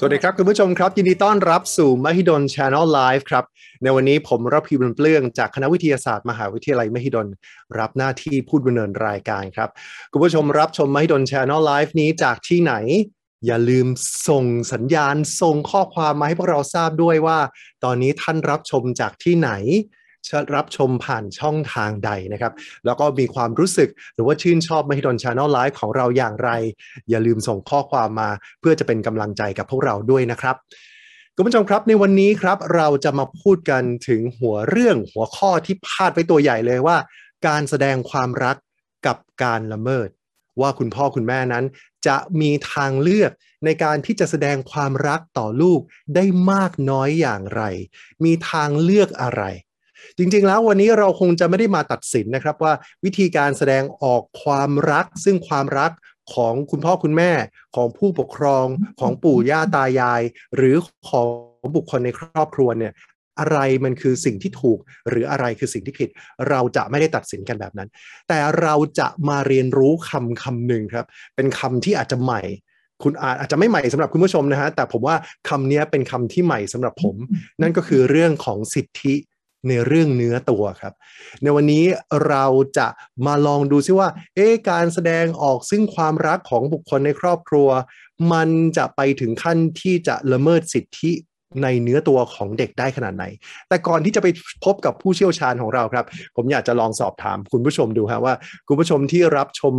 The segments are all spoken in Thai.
สวัสดีครับ คุณผู้ชมครับ ยินดีต้อนรับสู่มหิดล Channel Live ครับ ในวันนี้ผมรับพีบุญเปลื้องจากคณะวิทยาศาสตร์มหาวิทยาลัยมหิดล รับหน้าที่พูดดำเนินรายการครับ คุณผู้ชมรับชมมหิดล Channel Live นี้จากที่ไหน อย่าลืมส่งสัญญาณส่งข้อความมาให้พวกเราทราบด้วยว่า ตอนนี้ท่านรับชมจากที่ไหน รับชมผ่านช่องทางใดนะครับ แล้วก็มีความรู้สึกหรือว่าชื่นชอบมหิดล Channel Live ของเราอย่างไร อย่าลืมส่งข้อความมา เพื่อจะเป็นกำลังใจกับพวกเราด้วยนะครับคุณผู้ชมครับในวันนี้ครับเราจะมาพูดกันถึงหัวเรื่องหัวข้อที่พาดไปตัวใหญ่เลยว่า การแสดงความรักกับการละเมิด ว่าคุณพ่อคุณแม่นั้น จะมีทางเลือกในการที่จะแสดงความรักต่อลูกได้มากน้อยอย่างไร มีทางเลือกอะไร จริงๆ แล้ววันนี้เราคงจะไม่ได้มาตัดสินนะครับว่าวิธีการแสดงออกความรัก ซึ่งความรักของคุณพ่อคุณแม่ของผู้ปกครองของปู่ย่าตายาย หรือของบุคคลในครอบครัวเนี่ยอะไรมันคือสิ่งที่ถูกหรืออะไรคือสิ่งที่ผิด เราจะไม่ได้ตัดสินกันแบบนั้น แต่เราจะมาเรียนรู้คำคำหนึ่งครับ เป็นคำที่อาจจะใหม่ คุณอาจอาจจะไม่ใหม่สำหรับคุณผู้ชมนะฮะแต่ผมว่าคำนี้เป็นคำที่ใหม่สำหรับผม นั่นก็คือเรื่องของสิทธิ ในเรื่องเนื้อตัวครับ ในวันนี้เราจะมาลองดูซิว่า เอ๊การแสดงออกซึ่งความรักของบุคคลในครอบครัว มันจะไปถึงขั้นที่จะละเมิดสิทธิในเนื้อตัวของเด็กได้ขนาดไหน แต่ก่อนที่จะไปพบกับผู้เชี่ยวชาญของเราครับ ผมอยากจะลองสอบถามคุณผู้ชมดูครับว่า คุณผู้ชมที่รับชม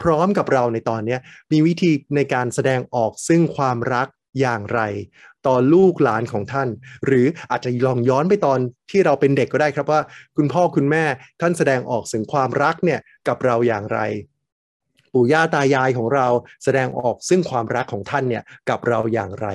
พร้อมกับเราในตอนนี้มีวิธีในการแสดงออกซึ่งความรักอย่างไร ต่อลูกหลานของท่าน หรืออาจจะลองย้อนไปตอนที่เราเป็นเด็กก็ได้ครับว่า คุณพ่อคุณแม่ท่านแสดงออกถึงความรักเนี่ยกับเราอย่างไร ปู่ย่าตายายของเราแสดงออกซึ่งความรักของท่านเนี่ยกับเราอย่างไร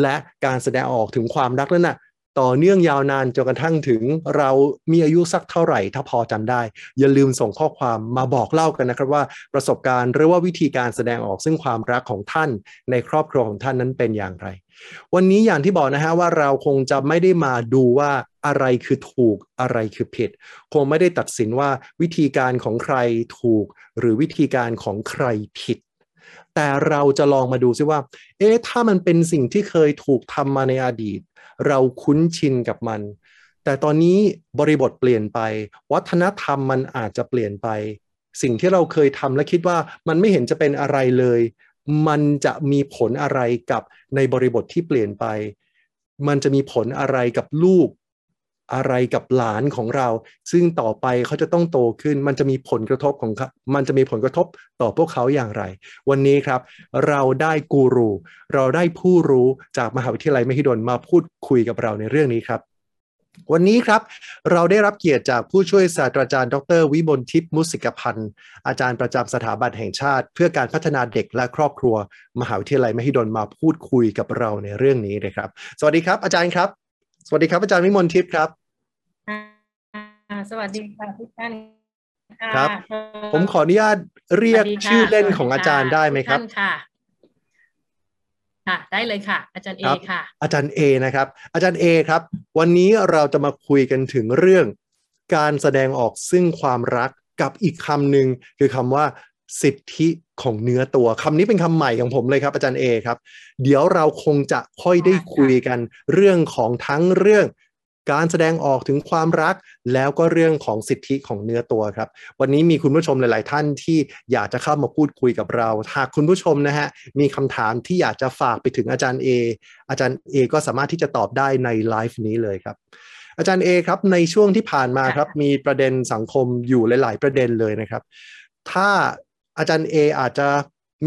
และการแสดงออกถึงความรักนั้นน่ะต่อเนื่องยาวนานจนกระทั่งถึงเรามีอายุสักเท่าไหร่ ถ้าพอจำได้ อย่าลืมส่งข้อความมาบอกเล่ากันนะครับว่าประสบการณ์หรือว่าวิธีการแสดงออกซึ่งความรักของท่านในครอบครัวของท่านนั้นเป็นอย่างไร วันนี้อย่างที่บอกนะฮะว่าเราคงจะไม่ได้มาดูว่าอะไรคือถูกอะไรคือผิด คงไม่ได้ตัดสินว่าวิธีการของใครถูก หรือวิธีการของใครผิด แต่เราจะลองมาดูซิว่า เอ๊ะถ้ามันเป็นสิ่งที่เคยถูกทำมาในอดีต เราคุ้นชินกับมัน แต่ตอนนี้บริบทเปลี่ยนไป วัฒนธรรมมันอาจจะเปลี่ยนไป สิ่งที่เราเคยทำและคิดว่ามันไม่เห็นจะเป็นอะไรเลย มันจะมีผลอะไรกับในบริบทที่เปลี่ยนไป มันจะมีผลอะไรกับลูกอะไรกับหลานของเรา ซึ่งต่อไปเขาจะต้องโตขึ้น มันจะมีผลกระทบของมันจะมีผลกระทบต่อพวกเขาอย่างไร วันนี้ครับ เราได้กูรู เราได้ผู้รู้จากมหาวิทยาลัยมหิดลมาพูดคุยกับเราในเรื่องนี้ครับ วันนี้ครับเราได้รับเกียรติจากผู้ช่วยศาสตราจารย์ ดร วิบลทิพย์มุสิกพันธ์อาจารย์ประจำสถาบันแห่งชาติ เพื่อการพัฒนาเด็กและครอบครัว มหาวิทยาลัยมหิดลมาพูดคุยกับเราในเรื่องนี้เลยครับ สวัสดีครับ อาจารย์ครับ สวัสดีครับอาจารย์วิมลทิพย์ครับสวัสดีค่ะทุกท่านครับ ผมขออนุญาตเรียกชื่อเล่นของอาจารย์ได้ไหมครับค่ะ ค่ะได้เลยค่ะ อาจารย์เอค่ะ อาจารย์เอนะครับ อาจารย์เอครับ วันนี้เราจะมาคุยกันถึงเรื่อง การแสดงออกซึ่งความรักกับอีกคำหนึ่งคือคำว่า สิทธิของเนื้อตัวคำนี้เป็นคำใหม่ของผมเลยครับ อาจารย์เอครับ เดี๋ยวเราคงจะค่อยได้คุยกันเรื่องของทั้งเรื่อง การแสดงออกถึงความรัก แล้วก็เรื่องของสิทธิของเนื้อตัวครับ วันนี้มีคุณผู้ชมหลาย ๆ ท่านที่อยากจะเข้ามาพูดคุยกับเรา หากคุณผู้ชมนะฮะมีคำถามที่อยากจะฝากไปถึงอาจารย์เออาจารย์เอก็สามารถที่จะตอบได้ในไลฟ์นี้เลยครับอาจารย์เอครับในช่วงที่ผ่านมาครับมีประเด็นสังคมอยู่หลาย ๆ ประเด็นเลยนะครับ ถ้าอาจารย์เออาจจะ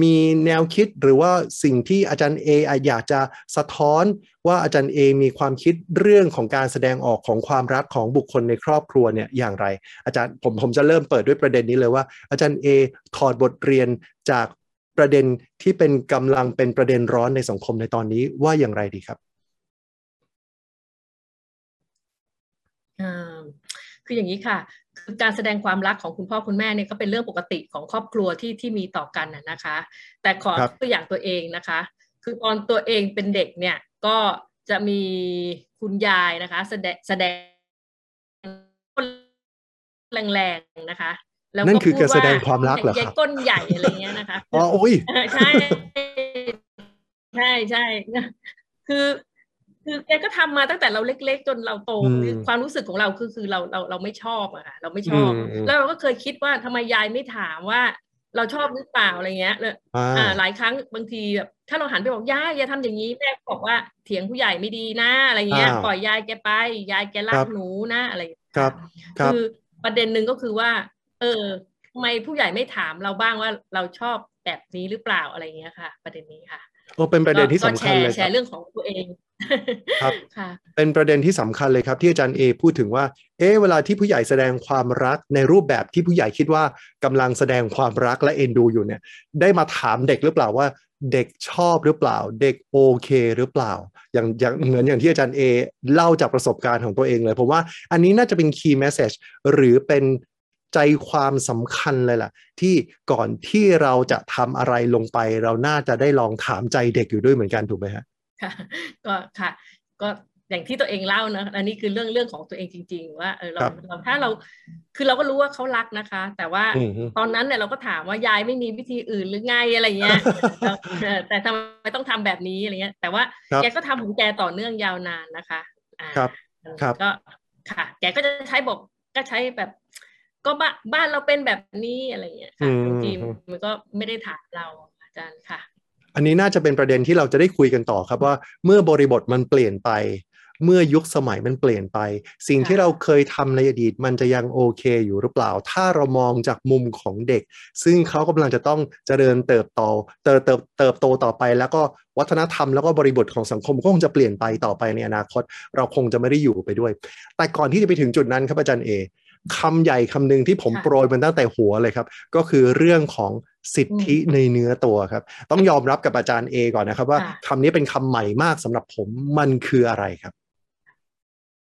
มีแนวคิดหรือว่าสิ่งที่อาจารย์เออยากจะสะท้อนว่าอาจารย์เอมีความคิดเรื่องของการแสดงออกของความรักของบุคคลในครอบครัวเนี่ยอย่างไร อาจารย์ผมผมจะเริ่มเปิดด้วยประเด็นนี้เลยว่า อาจารย์เอถอดบทเรียนจากประเด็นที่เป็นกำลังเป็นประเด็นร้อนในสังคมในตอนนี้ว่าอย่างไรดีครับคืออย่างนี้ค่ะ การแสดงความรักของคุณพ่อคุณแม่เนี่ยก็เป็นเรื่องปกติของครอบครัวที่ที่มีต่อกันนะคะ แต่ขอตัวอย่างตัวเองนะคะ คือตอนตัวเองเป็นเด็กเนี่ยก็จะมีคุณยายนะคะ แสดงแสดงแรงๆนะคะแล้วนั่นคือการแสดงความรักเหรอครับก้นใหญ่อะไรเงี้ยนะคะอ๋อโอ้ยใช่ใช่ใช่คือ คือแกก็ทำมาตั้งแต่เราเล็ก ๆ จนเราโตความรู้สึกของเราคือคือเราเราเราไม่ชอบอะค่ะเราไม่ชอบ แล้วเราก็เคยคิดว่าทำไมยายไม่ถามว่า เราชอบหรือเปล่าอะไรเงี้ยเลยอ่าหลายครั้งบางทีแบบถ้าเราหันไปบอกยายอย่าทำอย่างนี้แม่บอกว่าเถียงผู้ใหญ่ไม่ดีนะอะไรเงี้ยปล่อยยายแกไป ยายแกรักหนูนะอะไรครับ คือประเด็นหนึ่งก็คือว่า เออทำไมผู้ใหญ่ไม่ถามเราบ้างว่าเราชอบแบบนี้หรือเปล่าอะไรเงี้ยค่ะ ประเด็นนี้ค่ะโอ้เป็นประเด็นที่สำคัญเลยแชร์เรื่องของตัวเอง ครับเป็นประเด็นที่สำคัญเลยครับที่อาจารย์เอพูดถึงว่า เอ๊เวลาที่ผู้ใหญ่แสดงความรักในรูปแบบที่ผู้ใหญ่คิดว่ากำลังแสดงความรักและเอ็นดูอยู่เนี่ย ได้มาถามเด็กหรือเปล่าว่า เด็กชอบหรือเปล่า เด็กโอเคหรือเปล่า อย่างอย่างเหมือนอย่างที่อาจารย์เอเล่าจากประสบการณ์ของตัวเองเลยผมว่าอันนี้น่าจะเป็น key message หรือเป็นใจความสำคัญเลยล่ะ ที่ก่อนที่เราจะทำอะไรลงไป เราน่าจะได้ลองถามใจเด็กอยู่ด้วยเหมือนกันถูกไหมฮะ ค่ะก็ค่ะ ก็อย่างที่ตัวเองเล่านะอันนี้คือเรื่องเรื่องของตัวเองจริง ๆ ว่าเออเราเราถ้าเราคือเราก็รู้ว่าเขารักนะคะ แต่ว่าตอนนั้นเนี่ยเราก็ถามว่ายายไม่มีวิธีอื่นหรือไงอะไรเงี้ยแต่ทำไมต้องทำแบบนี้อะไรเงี้ย แต่ว่าแกก็ทำของแกต่อเนื่องยาวนานนะคะครับครับก็ค่ะ แกก็จะใช้บอกก็ใช้แบบก็บ้านบ้านเราเป็นแบบนี้อะไรเงี้ยค่ะบางทีมันก็ไม่ได้ถามเราอาจารย์ค่ะ อันนี้น่าจะเป็นประเด็นที่เราจะได้คุยกันต่อครับว่าเมื่อบริบทมันเปลี่ยนไป เมื่อยุคสมัยมันเปลี่ยนไป สิ่งที่เราเคยทำในอดีตมันจะยังโอเคอยู่หรือเปล่า ถ้าเรามองจากมุมของเด็ก ซึ่งเขากำลังจะต้องเจริญเติบโตเติบเติบเติบโตต่อไป แล้วก็วัฒนธรรมแล้วก็บริบทของสังคมก็คงจะเปลี่ยนไปต่อไปในอนาคต เราคงจะไม่ได้อยู่ไปด้วย แต่ก่อนที่จะไปถึงจุดนั้นครับอาจารย์เอคำใหญ่คำหนึ่งที่ผมโปรยมันตั้งแต่หัวเลยครับ ก็คือเรื่องของ สิทธิในเนื้อตัวครับ ต้องยอมรับกับอาจารย์เอก่อนนะครับ ว่าคำนี้เป็นคำใหม่มากสำหรับผมมันคืออะไรครับ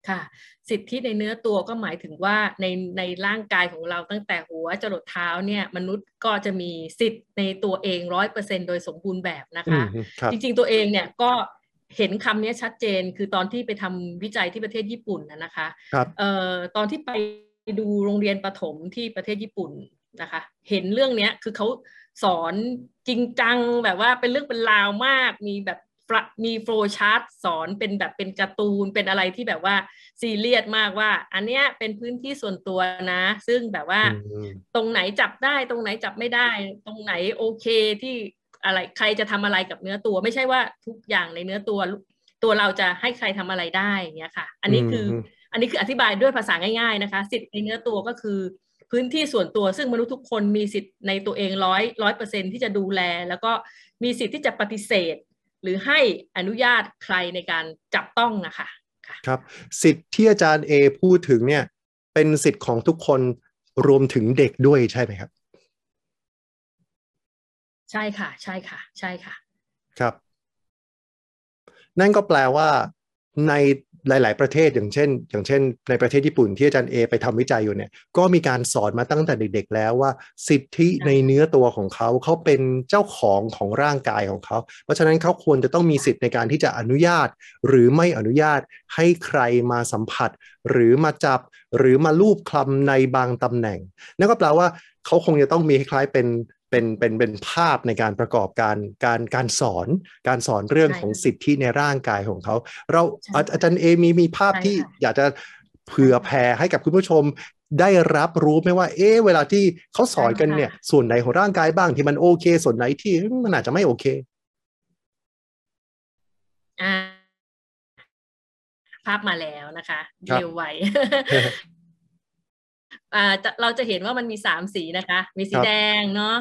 ค่ะ สิทธิในเนื้อตัวก็หมายถึงว่าในในร่างกายของเราตั้งแต่หัวจรดเท้าเนี่ย มนุษย์ก็จะมีสิทธิ์ในตัวเองร้อยเปอร์เซ็นโดยสมบูรณ์แบบนะคะจริง ๆ ตัวเองเนี่ยก็เห็นคำนี้ชัดเจนคือตอนที่ไปทำวิจัยที่ประเทศญี่ปุ่นนะคะเอ่อตอนที่ไปดูโรงเรียนประถมที่ประเทศญี่ปุ่น นะคะ เห็นเรื่องเนี้ยคือเขาสอนจริงจังแบบว่าเป็นเรื่องเป็นราวมาก มีแบบมีโฟล์ชาร์ตสอนเป็นแบบเป็นการ์ตูนเป็นอะไรที่แบบว่าซีเรียสมากว่า อันเนี้ยเป็นพื้นที่ส่วนตัวนะ ซึ่งแบบว่าตรงไหนจับได้ตรงไหนจับไม่ได้ ตรงไหนโอเคที่อะไรใครจะทำอะไรกับเนื้อตัว ไม่ใช่ว่าทุกอย่างในเนื้อตัวตัวเราจะให้ใครทำอะไรได้เงี้ยค่ะ อันนี้คืออันนี้คืออธิบายด้วยภาษาง่าย ๆนะคะ สิทธิ์ในเนื้อตัวก็คือ พื้นที่ส่วนตัวซึ่งมนุษย์ทุกคนมีสิทธิ์ในตัวเองร้อยร้อยเปอร์เซ็นที่จะดูแล แล้วก็มีสิทธิ์ที่จะปฏิเสธ หรือให้อนุญาตใครในการจับต้องนะคะครับ สิทธิ์ที่อาจารย์เอพูดถึงเนี่ย เป็นสิทธิ์ของทุกคนรวมถึงเด็กด้วยใช่ไหมครับ ใช่ค่ะ ใช่ค่ะ ใช่ค่ะ ครับ นั่นก็แปลว่าใน หลาย ๆ ประเทศอย่างเช่น อย่างเช่น ในประเทศญี่ปุ่นที่อาจารย์เอไปทำวิจัยอยู่เนี่ยก็มีการสอนมาตั้งแต่เด็ก ๆ แล้วว่าสิทธิในเนื้อตัวของเขาเขาเป็นเจ้าของของร่างกายของเขา เพราะฉะนั้นเขาควรจะต้องมีสิทธิ์ในการที่จะอนุญาต หรือไม่อนุญาตให้ใครมาสัมผัส หรือมาจับหรือมาลูบคลำในบางตำแหน่ง นั่นก็แปลว่าเขาคงจะต้องมีคล้ายเป็น เป็นเป็นเป็นภาพในการประกอบการการการสอน การสอนเรื่องของสิทธิในร่างกายของเขา เราอาจารย์เอมีมีภาพที่อยากจะเผื่อแผ่ให้กับคุณผู้ชมได้รับรู้ไหมว่า เอ๊เวลาที่เขาสอนกันเนี่ย ส่วนไหนของร่างกายบ้างที่มันโอเค ส่วนไหนที่มันอาจจะไม่โอเคอ่าภาพมาแล้วนะคะเร็วไวอ่าเราจะเห็นว่ามันมีสามสีนะคะ มีสีแดงเนาะ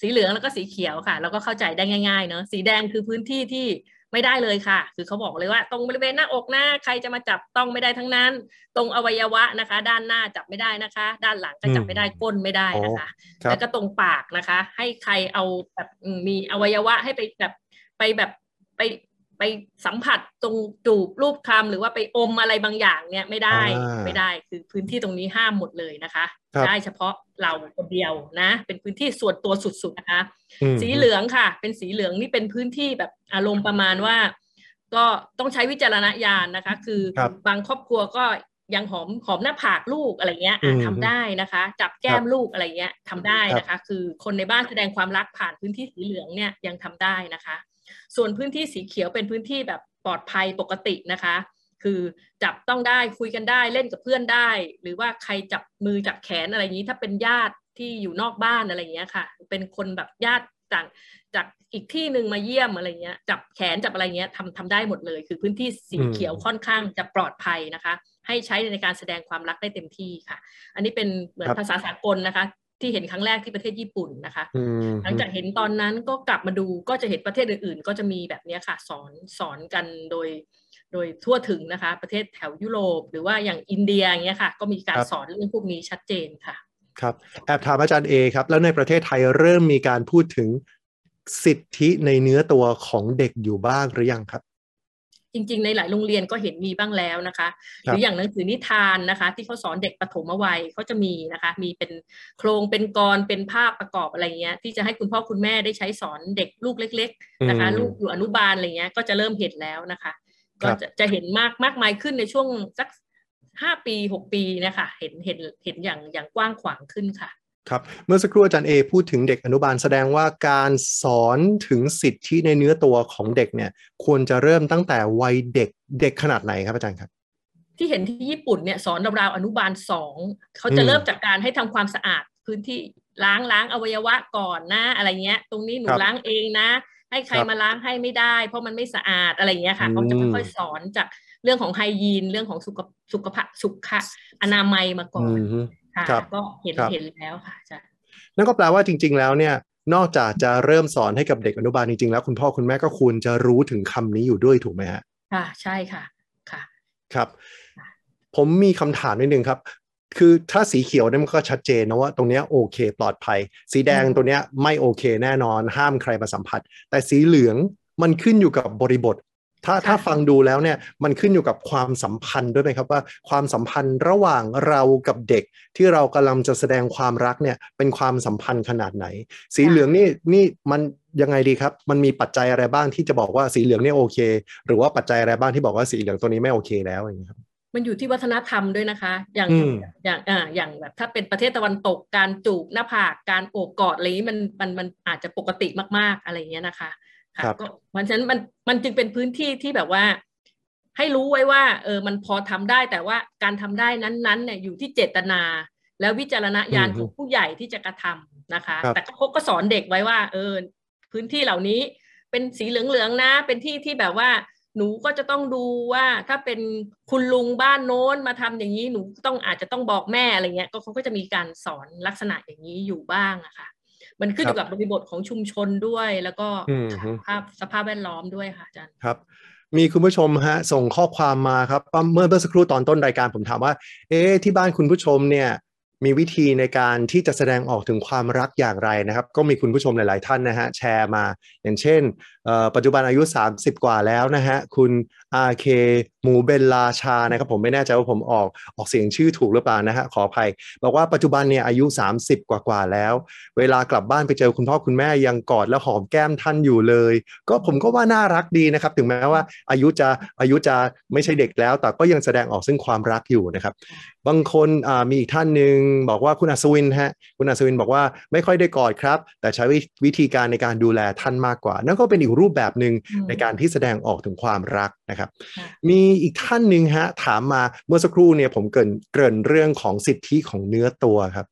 สีเหลืองแล้วก็สีเขียวค่ะ แล้วก็เข้าใจได้ง่ายๆเนาะสีแดงคือพื้นที่ที่ไม่ได้เลยค่ะ คือเขาบอกเลยว่า ตรงบริเวณหน้าอกหน้าใครจะมาจับต้องไม่ได้ทั้งนั้น ตรงอวัยวะนะคะ ด้านหน้าจับไม่ได้นะคะ ด้านหลังก็จับไม่ได้ก้นไม่ได้นะคะ แล้วก็ตรงปากนะคะ ให้ใครเอาแบบมีอวัยวะให้ไปแบบไปแบบไป ไปสัมผัสตรงจูบรูปคำหรือว่าไปอมอะไรบางอย่างเนี่ยไม่ได้ไม่ได้คือพื้นที่ตรงนี้ห้ามหมดเลยนะคะ ได้เฉพาะเราคนเดียวนะ เป็นพื้นที่ส่วนตัวสุดๆนะคะ สีเหลืองค่ะ เป็นสีเหลืองนี่เป็นพื้นที่แบบอารมณ์ประมาณว่า ก็ต้องใช้วิจารณญาณนะคะ คือบางครอบครัวก็ยังหอมหอมหน้าผากลูกอะไรเงี้ยทำได้นะคะ จับแก้มลูกอะไรเงี้ยทำได้นะคะ คือคนในบ้านแสดงความรักผ่านพื้นที่สีเหลืองเนี่ยยังทำได้นะคะ ส่วนพื้นที่สีเขียวเป็นพื้นที่แบบปลอดภัยปกตินะคะ คือจับต้องได้คุยกันได้เล่นกับเพื่อนได้ หรือว่าใครจับมือจับแขนอะไรอย่างนี้ ถ้าเป็นญาติที่อยู่นอกบ้านอะไรอย่างเงี้ยค่ะ เป็นคนแบบญาติจากจากอีกที่หนึ่งมาเยี่ยมอะไรเงี้ยจับแขนจับอะไรเงี้ยทำทำได้หมดเลย คือพื้นที่สีเขียวค่อนข้างจะปลอดภัยนะคะ ให้ใช้ในการแสดงความรักได้เต็มที่ค่ะ อันนี้เป็นเหมือนภาษาสากลนะคะ ที่เห็นครั้งแรกที่ประเทศญี่ปุ่นนะคะ หลังจากเห็นตอนนั้นก็กลับมาดูก็จะเห็นประเทศอื่นๆ ก็จะมีแบบนี้ค่ะสอนสอนกันโดย โดยทั่วถึงนะคะ ประเทศแถวยุโรป หรือว่าอย่างอินเดียอย่างเงี้ยค่ะ ก็มีการสอนเรื่องพวกนี้ชัดเจนค่ะ ครับแอบถามอาจารย์เอครับ แล้วในประเทศไทยเริ่มมีการพูดถึงสิทธิในเนื้อตัวของเด็กอยู่บ้างหรือยังครับ จริง ๆ ในหลายโรงเรียนก็เห็นมีบ้างแล้วนะคะหรืออย่างหนังสือนิทานนะคะ ที่เขาสอนเด็กปฐมวัยเขาจะมีนะคะ มีเป็นโครงเป็นกรเป็นภาพประกอบอะไรเงี้ย ที่จะให้คุณพ่อคุณแม่ได้ใช้สอนเด็กลูกเล็ก ๆ นะคะ ลูกอยู่อนุบาลอะไรเงี้ยก็จะเริ่มเห็นแล้วนะคะ ก็จะจะเห็นมากมากมายขึ้นในช่วงสักห้าปีหกปีนะคะเห็นเห็นเห็นอย่างอย่างกว้างขวางขึ้นค่ะ ครับเมื่อสักครู่อาจารย์เอพูดถึงเด็กอนุบาลแสดงว่าการสอนถึงสิทธิในเนื้อตัวของเด็กเนี่ยควรจะเริ่มตั้งแต่วัยเด็กเด็กขนาดไหนครับอาจารย์ครับ ที่เห็นที่ญี่ปุ่นเนี่ยสอนราวๆอนุบาลสองเขาจะเริ่มจากการให้ทำความสะอาดพื้นที่ล้างล้างอวัยวะก่อนนะอะไรเงี้ย ตรงนี้หนูล้างเองนะ ให้ใครมาล้างให้ไม่ได้ เพราะมันไม่สะอาดอะไรเงี้ยค่ะเขาจะค่อยๆสอนจากเรื่องของไฮยีนเรื่องของสุขสุขภาพสุขอนามัยมาก่อน ค่ะก็เห็นเห็นแล้วค่ะจ้ะนั่นก็แปลว่าจริง ๆ แล้วเนี่ยนอกจากจะเริ่มสอนให้กับเด็กอนุบาลจริงๆแล้วคุณพ่อคุณแม่ก็ควรจะรู้ถึงคำนี้อยู่ด้วยถูกไหมฮะค่ะใช่ค่ะค่ะ ครับ ผมมีคำถามนิดนึงครับ คือถ้าสีเขียวเนี่ยมันก็ชัดเจนนะว่าตรงนี้โอเค ปลอดภัย สีแดงตัวเนี้ยไม่โอเค แน่นอนห้ามใครมาสัมผัส แต่สีเหลืองมันขึ้นอยู่กับบริบท ถ้าถ้าฟังดูแล้วเนี่ยมันขึ้นอยู่กับความสัมพันธ์ด้วยไหมครับว่าความสัมพันธ์ระหว่างเรากับเด็กที่เรากำลังจะแสดงความรักเนี่ยเป็นความสัมพันธ์ขนาดไหน สีเหลืองนี่นี่มันยังไงดีครับ มันมีปัจจัยอะไรบ้างที่จะบอกว่าสีเหลืองนี่โอเค หรือว่าปัจจัยอะไรบ้างที่บอกว่าสีเหลืองตัวนี้ไม่โอเคแล้วอย่างนี้ครับมันอยู่ที่วัฒนธรรมด้วยนะคะ อย่างอย่างอ่าอย่างแบบถ้าเป็นประเทศตะวันตกการจูบหน้าผากการโอบกอดอะไรนี้มันมันมันอาจจะปกติมากๆอะไรเงี้ยนะคะ ค่ะก็เพราะฉะนั้นมันมันจึงเป็นพื้นที่ที่แบบว่า ให้รู้ไว้ว่า เออมันพอทำได้แต่ว่าการทำได้นั้นๆเนี่ยอยู่ที่เจตนา แล้ววิจารณญาณของผู้ใหญ่ที่จะกระทำนะคะ แต่เขาก็สอนเด็กไว้ว่า เออ พื้นที่เหล่านี้เป็นสีเหลืองๆนะ เป็นที่ที่แบบว่าหนูก็จะต้องดูว่าถ้าเป็นคุณลุงบ้านโน้นมาทำอย่างนี้หนูต้องอาจจะต้องบอกแม่อะไรเงี้ย ก็เขาก็จะมีการสอนลักษณะอย่างนี้อยู่บ้างอะค่ะ มันขึ้นอยู่กับบริบทของชุมชนด้วย แล้วก็สภาพสภาพแวดล้อมด้วยค่ะอาจารย์ครับมีคุณผู้ชมฮะส่งข้อความมาครับเมื่อเมื่อสักครู่ตอนต้นรายการผมถามว่า เอ๊ที่บ้านคุณผู้ชมเนี่ยมีวิธีในการที่จะแสดงออกถึงความรักอย่างไรนะครับ ก็มีคุณผู้ชมหลาย ๆ ท่านนะฮะแชร์มา อย่างเช่น ปัจจุบันอายุ 30 กว่าแล้วนะฮะ คุณอาเคหมูเบลลาชานะครับผมไม่แน่ใจว่าผมออกออกเสียงชื่อถูกหรือเปล่านะฮะ ขออภัย บอกว่าปัจจุบันเนี่ยอายุ 30 กว่ากว่าแล้ว เวลากลับบ้านไปเจอคุณพ่อคุณแม่ยังกอดและหอมแก้มท่านอยู่เลย ก็ผมก็ว่าน่ารักดีนะครับ ถึงแม้ว่าอายุจะอายุจะไม่ใช่เด็กแล้ว แต่ก็ยังแสดงออกซึ่งความรักอยู่นะครับ บางคนมีอีกท่านหนึ่งบอกว่าคุณอัศวินฮะคุณอัศวินบอกว่าไม่ค่อยได้กอดครับ แต่ใช้วิธีการในการดูแลท่านมากกว่านั่นก็เป็นอีกรูปแบบหนึ่งในการที่แสดงออกถึงความรักนะครับ มีอีกท่านหนึ่งฮะถามมาเมื่อสักครู่เนี่ยผมเกินเกริ่นเรื่องของสิทธิของเนื้อตัวครับ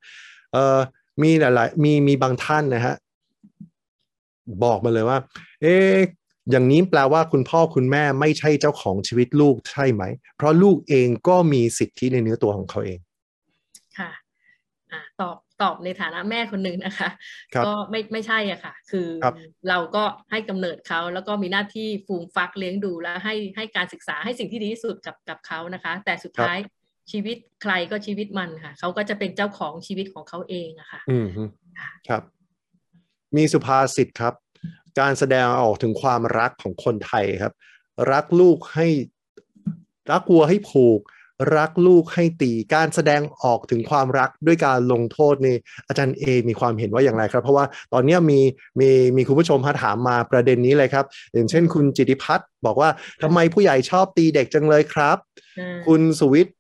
เอ่อมีหลายๆมีมีบางท่านนะฮะบอกมาเลยว่า เอ๊อย่างนี้แปลว่าคุณพ่อคุณแม่ไม่ใช่เจ้าของชีวิตลูกใช่ไหม เพราะลูกเองก็มีสิทธิในเนื้อตัวของเขาเอง ค่ะอ่าตอบ ตอบในฐานะแม่คนหนึ่งนะคะ ก็ไม่ไม่ใช่อะค่ะ คือคเราก็ให้กำเนิดเขาแล้วก็มีหน้าที่ฟูมฟักเลี้ยงดูแล้วให้ให้การศึกษาให้สิ่งที่ดีที่สุดกับกับเขานะคะ แต่สุดท้ายชีวิตใครก็ชีวิตมันค่ะ เขาก็จะเป็นเจ้าของชีวิตของเขาเองอะค่ะ อืมครับ มีสุภาษิตครับ การแสดงออกถึงความรักของคนไทยครับ รักลูกให้รักวัวให้ผูก รักลูกให้ตีการแสดงออกถึงความรักด้วยการลงโทษนี่อาจารย์เอมีความเห็นว่าอย่างไรครับ เพราะว่าตอนนี้มีมีมีคุณผู้ชมถามมาประเด็นนี้เลยครับ อย่างเช่น คุณจิติพัฒน์บอกว่าทำไมผู้ใหญ่ชอบตีเด็กจังเลยครับ คุณสุวิทย์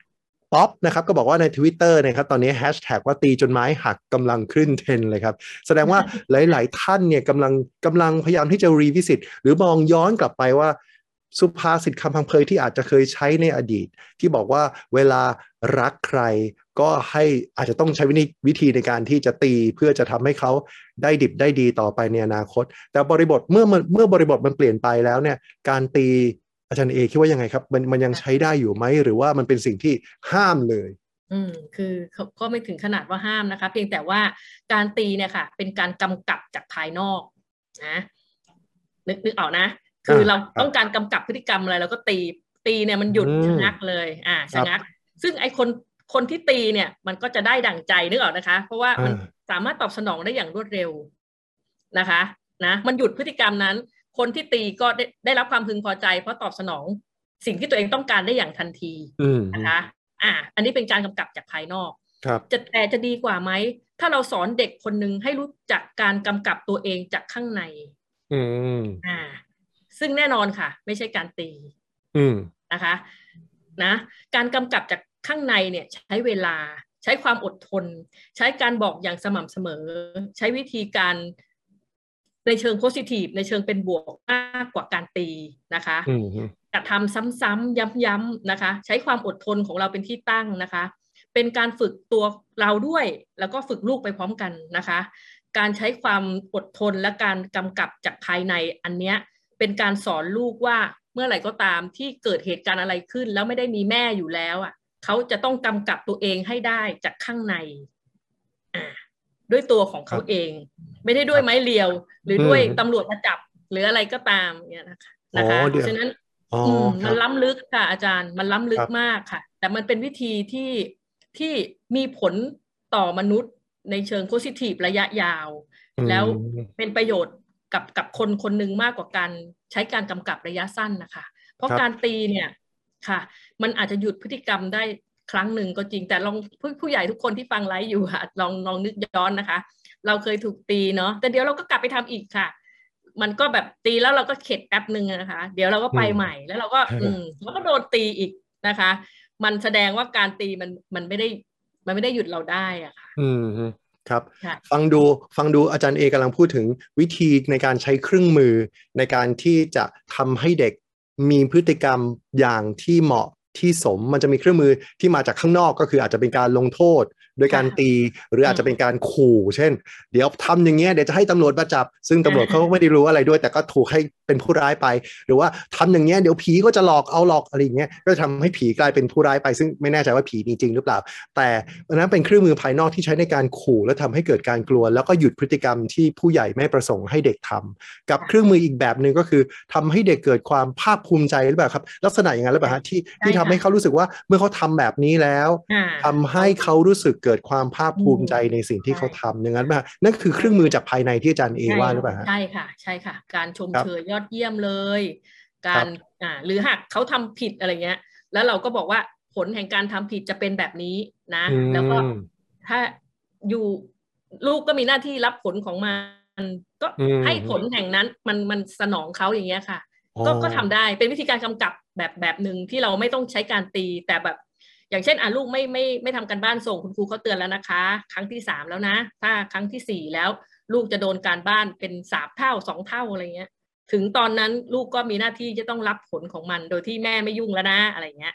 ปป๊อปนะครับก็บอกว่าใน Twitter นะครับตอนนี้แฮชแท็กว่าตีจนไม้หักกำลังขึ้นเทรนด์เลยครับ แสดงว่าหลาย ๆ ท่านเนี่ยกำลังกำลังพยายามที่จะ revisit หรือมองย้อนกลับไปว่า สุภาษิตคำพังเพยที่อาจจะเคยใช้ในอดีต ที่บอกว่าเวลารักใครก็ให้อาจจะต้องใช้วิธีในการที่จะตีเพื่อจะทำให้เขาได้ดิบได้ดีต่อไปในอนาคต แต่บริบทเมื่อเมื่อบริบทมันเปลี่ยนไปแล้วเนี่ยการตีอาจารย์เอคิดว่ายังไงครับ มันมันยังใช้ได้อยู่ไหม หรือว่ามันเป็นสิ่งที่ห้ามเลย อืมคือก็ไม่ถึงขนาดว่าห้ามนะคะ เพียงแต่ว่าการตีเนี่ยค่ะ เป็นการกำกับจากภายนอกนะนึกนึกออกนะ คือเราต้องการกำกับพฤติกรรมอะไรเราก็ตีตีเนี่ยมันหยุดชะงักเลยอ่าชะงัก ซึ่งไอคนคนที่ตีเนี่ยมันก็จะได้ดั่งใจนึกออกนะคะ เพราะว่ามันสามารถตอบสนองได้อย่างรวดเร็วนะคะนะมันหยุดพฤติกรรมนั้น คนที่ตีก็ได้ได้รับความพึงพอใจ เพราะตอบสนองสิ่งที่ตัวเองต้องการได้อย่างทันทีนะคะ อ่า อันนี้เป็นการกำกับจากภายนอกครับจะแต่จะดีกว่าไหม ถ้าเราสอนเด็กคนหนึ่งให้รู้จักการกำกับตัวเองจากข้างใน อืมอ่า ซึ่งแน่นอนค่ะ ไม่ใช่การตีอืมนะคะนะการกำกับจากข้างในเนี่ยใช้เวลาใช้ความอดทน ใช้การบอกอย่างสม่ำเสมอ ใช้วิธีการในเชิงโพสิทีฟในเชิงเป็นบวกมากกว่าการตีนะคะอืมกระทำซ้ำๆย้ำๆนะคะ ใช้ความอดทนของเราเป็นที่ตั้งนะคะ เป็นการฝึกตัวเราด้วย แล้วก็ฝึกลูกไปพร้อมกันนะคะ การใช้ความอดทนและการกำกับจากภายในอันเนี้ย เป็นการสอนลูกว่าเมื่อไหร่ก็ตามที่เกิดเหตุการณ์อะไรขึ้น แล้วไม่ได้มีแม่อยู่แล้วอะเขาจะต้องกำกับตัวเองให้ได้จากข้างในอ่าด้วยตัวของเขาเอง ไม่ได้ด้วยไม้เรียว หรือด้วยตำรวจมาจับหรืออะไรก็ตามเนี่ยนะคะนะคะเพราะฉะนั้นมันล้ำลึกค่ะอาจารย์มันล้ำลึกมากค่ะ แต่มันเป็นวิธีที่ที่มีผลต่อมนุษย์ในเชิงโพสิทีฟระยะยาว แล้วเป็นประโยชน์ กับกับคนคนหนึ่งมากกว่าการใช้การกำกับระยะสั้นนะคะ เพราะการตีเนี่ยค่ะ มันอาจจะหยุดพฤติกรรมได้ครั้งหนึ่งก็จริงแต่ลองผู้ผู้ใหญ่ทุกคนที่ฟังไลฟ์อยู่ค่ะลองลองนึกย้อนนะคะ เราเคยถูกตีเนาะแต่เดี๋ยวเราก็กลับไปทำอีกค่ะ มันก็แบบตีแล้วเราก็เข็ดแป๊บหนึ่งนะคะ เดี๋ยวเราก็ไปใหม่แล้วเราก็ อืมแล้วก็โดนตีอีกนะคะ มันแสดงว่าการตีมันมันไม่ได้ มันไม่ได้หยุดเราได้อะค่ะ อืม ครับฟังดูฟังดูอาจารย์เอกำลังพูดถึงวิธีในการใช้เครื่องมือ ในการที่จะทำให้เด็กมีพฤติกรรมอย่างที่เหมาะที่สม มันจะมีเครื่องมือที่มาจากข้างนอกก็คืออาจจะเป็นการลงโทษ โดยการตีหรืออาจจะเป็นการขู่เช่น เดี๋ยวทำอย่างเงี้ยเดี๋ยวจะให้ตำรวจมาจับ ซึ่งตำรวจเขาไม่ได้รู้อะไรด้วย แต่ก็ถูกให้เป็นผู้ร้ายไป หรือว่าทำอย่างเงี้ยเดี๋ยวผีก็จะหลอกเอาหลอกอะไรอย่างเงี้ยก็จะทำให้ผีกลายเป็นผู้ร้ายไป ซึ่งไม่แน่ใจว่าผีมีจริงหรือเปล่า แต่อันนั้นเป็นเครื่องมือภายนอกที่ใช้ในการขู่และทำให้เกิดการกลัว แล้วก็หยุดพฤติกรรมที่ผู้ใหญ่ไม่ประสงค์ให้เด็กทำกับเครื่องมืออีกแบบหนึ่งก็คือทำให้เด็กเกิดความภาคภูมิใจหรือเปล่าครับ ลักษณะอย่างนั้นหรือเปล่าฮะที่ที่ทำให้เขารู้สึกว่าเมื่อเขาทำแบบนี้แล้วทำให้เขารู้สึกเกิดความภาคภูมิใจในสิ่งที่เขาทำอย่างนั้นป่ะนั่นคือเครื่องมือจากภายในที่อาจารย์เอว่าหรือเปล่าใช่ค่ะ ใช่ค่ะ การชมเชยยอดเยี่ยมเลย การอ่าหรือหากเขาทำผิดอะไรเงี้ย แล้วเราก็บอกว่าผลแห่งการทำผิดจะเป็นแบบนี้นะ แล้วก็ถ้าอยู่ลูกก็มีหน้าที่รับผลของมันก็ให้ผลแห่งนั้นมันมันสนองเขาอย่างเงี้ยค่ะ ก็ก็ทำได้เป็นวิธีการกำกับแบบแบบหนึ่งที่เราไม่ต้องใช้การตีแต่แบบ อย่างเช่นอะลูกไม่ไม่ไม่ทำการบ้านส่งคุณครูเขาเตือนแล้วนะคะ ครั้งที่สามแล้วนะ ถ้าครั้งที่สี่แล้ว ลูกจะโดนการบ้านเป็นสามเท่าสองเท่าอะไรเงี้ย ถึงตอนนั้นลูกก็มีหน้าที่จะต้องรับผลของมันโดยที่แม่ไม่ยุ่งแล้วนะอะไรเงี้ย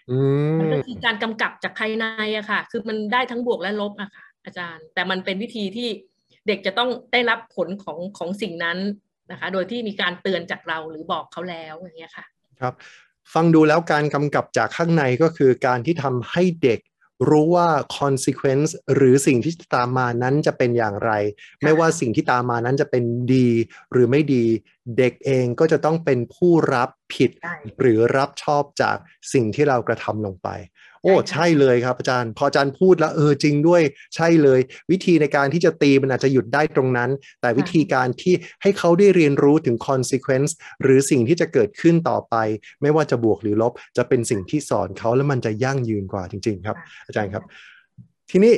มันก็คือการกำกับจากภายในอะค่ะ คือมันได้ทั้งบวกและลบอะค่ะ อาจารย์ แต่มันเป็นวิธีที่เด็กจะต้องได้รับผลของของสิ่งนั้นนะคะ โดยที่มีการเตือนจากเราหรือบอกเขาแล้วอย่างเงี้ยค่ะ ครับ ฟังดูแล้วการกำกับจากข้างในก็คือการที่ทำให้เด็กรู้ว่า consequence หรือสิ่งที่ตามมานั้นจะเป็นอย่างไร ไม่ว่าสิ่งที่ตามมานั้นจะเป็นดี หรือไม่ดีเด็กเองก็จะต้องเป็นผู้รับผิด หรือรับชอบจากสิ่งที่เรากระทำลงไป โอ้ใช่เลยครับอาจารย์ พออาจารย์พูดแล้วเออจริงด้วยใช่เลย วิธีในการที่จะตีมันอาจจะหยุดได้ตรงนั้น แต่วิธีการที่ให้เขาได้เรียนรู้ถึง consequence หรือสิ่งที่จะเกิดขึ้นต่อไป ไม่ว่าจะบวกหรือลบ จะเป็นสิ่งที่สอนเขาแล้วมันจะยั่งยืนกว่าจริง ๆ ครับ อาจารย์ครับ ทีนี้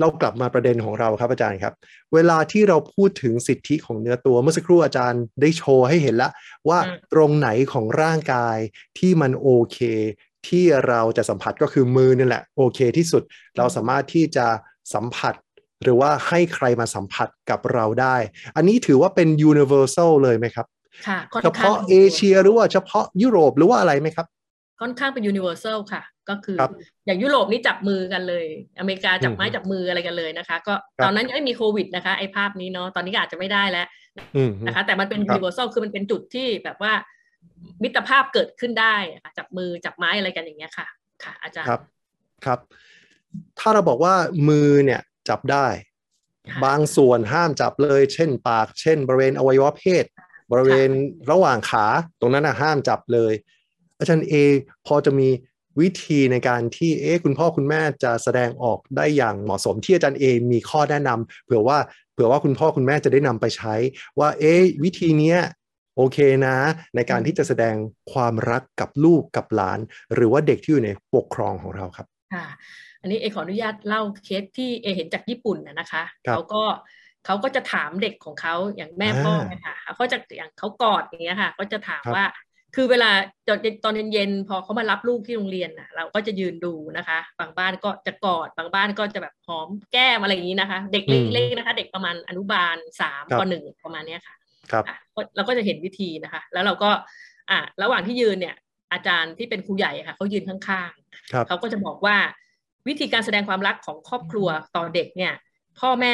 เรากลับมาประเด็นของเราครับอาจารย์ครับ เวลาที่เราพูดถึงสิทธิของเนื้อตัวเมื่อสักครู่อาจารย์ได้โชว์ให้เห็นแล้วว่าตรงไหนของร่างกายที่มันโอเค ที่เราจะสัมผัสก็คือมือนี่แหละโอเคที่สุดเราสามารถที่จะสัมผัส หรือว่าให้ใครมาสัมผัสกับเราได้ อันนี้ถือว่าเป็น universal เลยไหมครับค่ะเฉพาะเอเชียหรือว่าเฉพาะยุโรปหรือว่าอะไรไหมครับ ค่อนข้างเป็น universal ค่ะ ก็คือครับอย่างยุโรปนี่จับมือกันเลย อเมริกาจับไม้อืมจับมืออะไรกันเลยนะคะ ก็ครับตอนนั้นยังไม่มีโควิดนะคะไอ้ภาพนี้เนาะตอนนี้ก็อาจจะไม่ได้แล้วอืมนะคะ แต่มันเป็นครับ universal คือมันเป็นจุดที่แบบว่า มิตรภาพเกิดขึ้นได้อะค่ะจับมือจับไม้อะไรกันอย่างเงี้ยค่ะ ค่ะ อาจารย์ครับครับ ถ้าเราบอกว่ามือเนี่ยจับได้ค่ะบางส่วนห้ามจับเลย เช่น ปาก เช่น บริเวณอวัยวะเพศ บริเวณระหว่างขาตรงนั้นนะห้ามจับเลย อาจารย์เอพอจะมีวิธีในการที่เอ๊ะคุณพ่อคุณแม่จะแสดงออกได้อย่างเหมาะสมที่อาจารย์เอมีข้อแนะนำเผื่อว่าเผื่อว่าคุณพ่อคุณแม่จะได้นำไปใช้ ว่าเอ๊ะวิธีเนี้ย โอเคนะ ในการที่จะแสดงความรักกับลูกกับหลาน หรือว่าเด็กที่อยู่ในปกครองของเราครับค่ะอันนี้เอขออนุญาตเล่าเคสที่เอเห็นจากญี่ปุ่นนะนะคะครับเขาก็เขาก็จะถามเด็กของเขาอย่างแม่พ่ออ่าเนี่ยค่ะเขาจะอย่างเขากอดอย่างเงี้ยค่ะ ก็จะถามครับว่าคือเวลาตอนตอนเย็นๆพอเขามารับลูกที่โรงเรียนน่ะเราก็จะยืนดูนะคะ บางบ้านก็จะกอดบางบ้านก็จะแบบหอมแก้มอะไรอย่างนี้นะคะ เด็กอืมเล็กๆนะคะ เด็กประมาณอนุบาลสามครับปหนึ่งประมาณเนี้ยค่ะ ครับอะก็เราก็จะเห็นวิธีนะคะ แล้วเราก็อะระหว่างที่ยืนเนี่ยอาจารย์ที่เป็นครูใหญ่ค่ะเขายืนข้างๆครับเขาก็จะบอกว่าวิธีการแสดงความรักของครอบครัวต่อเด็กเนี่ย พ่อแม่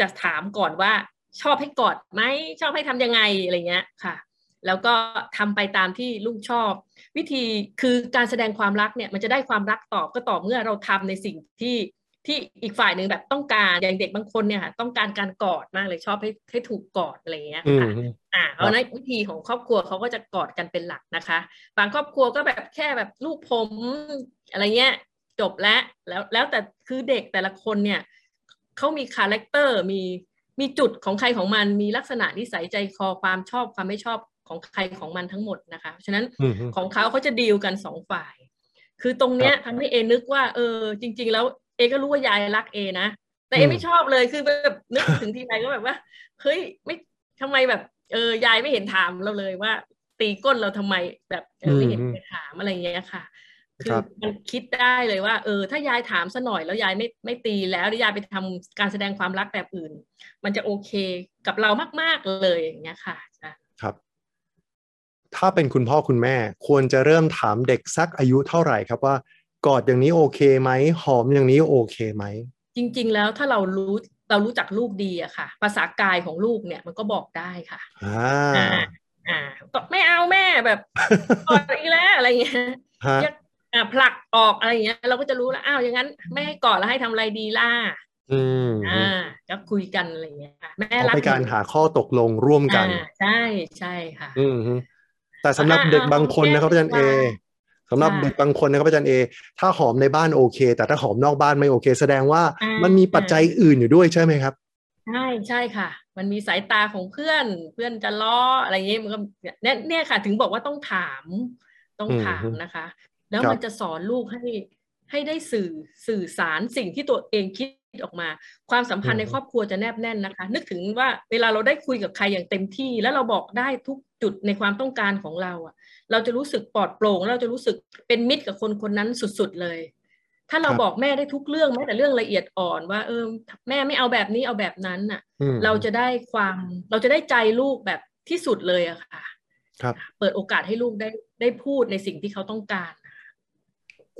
จะถามก่อนว่าชอบให้กอดไหมชอบให้ทำยังไงอะไรเงี้ยค่ะ แล้วก็ทำไปตามที่ลูกชอบ วิธีคือการแสดงความรักเนี่ยมันจะได้ความรักตอบก็ต่อเมื่อเราทำในสิ่งที่ ที่อีกฝ่ายหนึ่งแบบต้องการอย่างเด็กบางคนเนี่ยค่ะต้องการการกอดมากเลยชอบให้ให้ถูกกอดอะไรเงี้ยอืมค่ะอ่าเพราะฉะนั้นวิธีของครอบครัวเขาก็จะกอดกันเป็นหลักนะคะ บางครอบครัวก็แบบแค่แบบลูบผมอะไรเงี้ยจบแล้วแล้วแล้วแต่คือเด็กแต่ละคนเนี่ยเขามี character มีมีจุดของใครของมันมีลักษณะนิสัยใจคอความชอบความไม่ชอบของใครของมันทั้งหมดนะคะเพราะฉะนั้นอืมของเขาเขาจะดีลกันสองฝ่าย คือตรงเนี้ยทำให้เอนึกว่าเออจริง ๆ แล้วเอก็รู้ว่ายายรักเอนะแต่เออืมไม่ชอบเลยคือแบบนึกถึงทีไรก็แบบว่าเฮ้ยไม่ทำไมแบบ เออยายไม่เห็นถามเราเลยว่า ตีก้นเราทำไมแบบเออไม่เห็นอืมไปถามอะไรอย่างเงี้ยค่ะคืครัอบมันคิดได้เลยว่า เออ ถ้ายายถามซะหน่อยแล้วยายไม่ไม่ตีแล้วแล้วยายไปทำการแสดงความรักแบบอื่น มันจะโอเคกับเรามาก ๆ เลยอย่างเงี้ยค่ะอาจารย์ครับ ถ้าเป็นคุณพ่อคุณแม่ ควรจะเริ่มถามเด็กสักอายุเท่าไหร่ครับว่า กอดอย่างนี้โอเคไหมหอมอย่างนี้โอเคไหม จริง ๆ แล้วถ้าเรารู้เรารู้จักลูกดีอะค่ะ ภาษากายของลูกเนี่ยมันก็บอกได้ค่ะอ่าอ่าอ่าก็ไม่เอาแม่แบบกอดอีกแล้วอะไรเงี้ยฮะเรียกอ่าผลักออกอะไรเงี้ย เราก็จะรู้แล้วอ้าวอย่างนั้นไม่ให้กอดแล้วให้ทำอะไรดีล่ะอืมอ่าก็คุยกันอะไรเงี้ยค่ะแม่เอารักไปการนูหาข้อตกลงร่วมกันอ่าใช่ใช่ค่ะ อืมฮึแต่สำหรับอ่าเด็กบางคนนะครับอ่าอาจารย์เอ สำหรับค่ะเด็กบางคนนะครับอาจารย์เอถ้าหอมในบ้านโอเค แต่ถ้าหอมนอกบ้านไม่โอเค แสดงว่าอ่ามัมันมีปัจจัยอื่นอยู่ด้วยใช่ไหมครับใช่ใช่ค่ะ มันมีสายตาของเพื่อน เพื่อนจะล้ออะไรเงี้ยมันก็เนี่ยเนี่ยค่ะ ถึงบอกว่าต้องถาม ต้องถามอืมนะคะ แล้วครับมันจะสอนลูกให้ให้ได้สื่อสื่อสารสิ่งที่ตัวเองคิดออกมา ความสัมพันธ์ในครอบครัวจะแนบแน่นนะคะ นึกถึงว่าเวลาเราได้คุยกับใครอย่างเต็มที่ แล้วเราบอกได้ทุกจุดในความต้องการของเราอะ เราจะรู้สึกปลอดโปร่ง เราจะรู้สึกเป็นมิตรกับคนคนนั้นสุดๆเลย ถ้าเราครับบอกแม่ได้ทุกเรื่องแม้แต่เรื่องละเอียดอ่อนว่าเออแม่ไม่เอาแบบนี้เอาแบบนั้นน่ะอืมเราจะได้ความเราจะได้ใจลูกแบบที่สุดเลยอะค่ะ ครับ เปิดโอกาสให้ลูกได้ได้พูดในสิ่งที่เขาต้องการ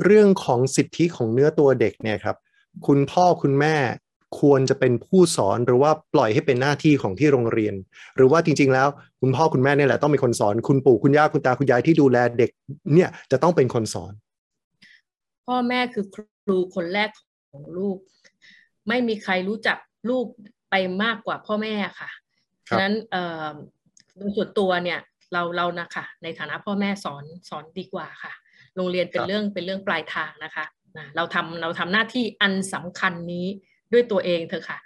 เรื่องของสิทธิของเนื้อตัวเด็กเนี่ยครับ คุณพ่อคุณแม่ ควรจะเป็นผู้สอนหรือว่าปล่อยให้เป็นหน้าที่ของที่โรงเรียน หรือว่าจริง ๆ แล้ว คุณพ่อคุณแม่เนี่ยแหละต้องเป็นคนสอนคุณปู่คุณย่าคุณตาคุณยายที่ดูแลเด็กเนี่ยจะต้องเป็นคนสอน พ่อแม่คือครูคนแรกของลูก ไม่มีใครรู้จักลูกไปมากกว่าพ่อแม่ค่ะครับฉะนั้นเอ่อโดยส่วนตัวเนี่ยเราเรานะคะในฐานะพ่อแม่สอนสอนดีกว่าค่ะ โรงเรียนเป็นเรื่องเป็นเรื่องปลายทางนะคะนะเราทำเราทำหน้าที่อันสำคัญนี้ ด้วยตัวเองเถอะค่ะ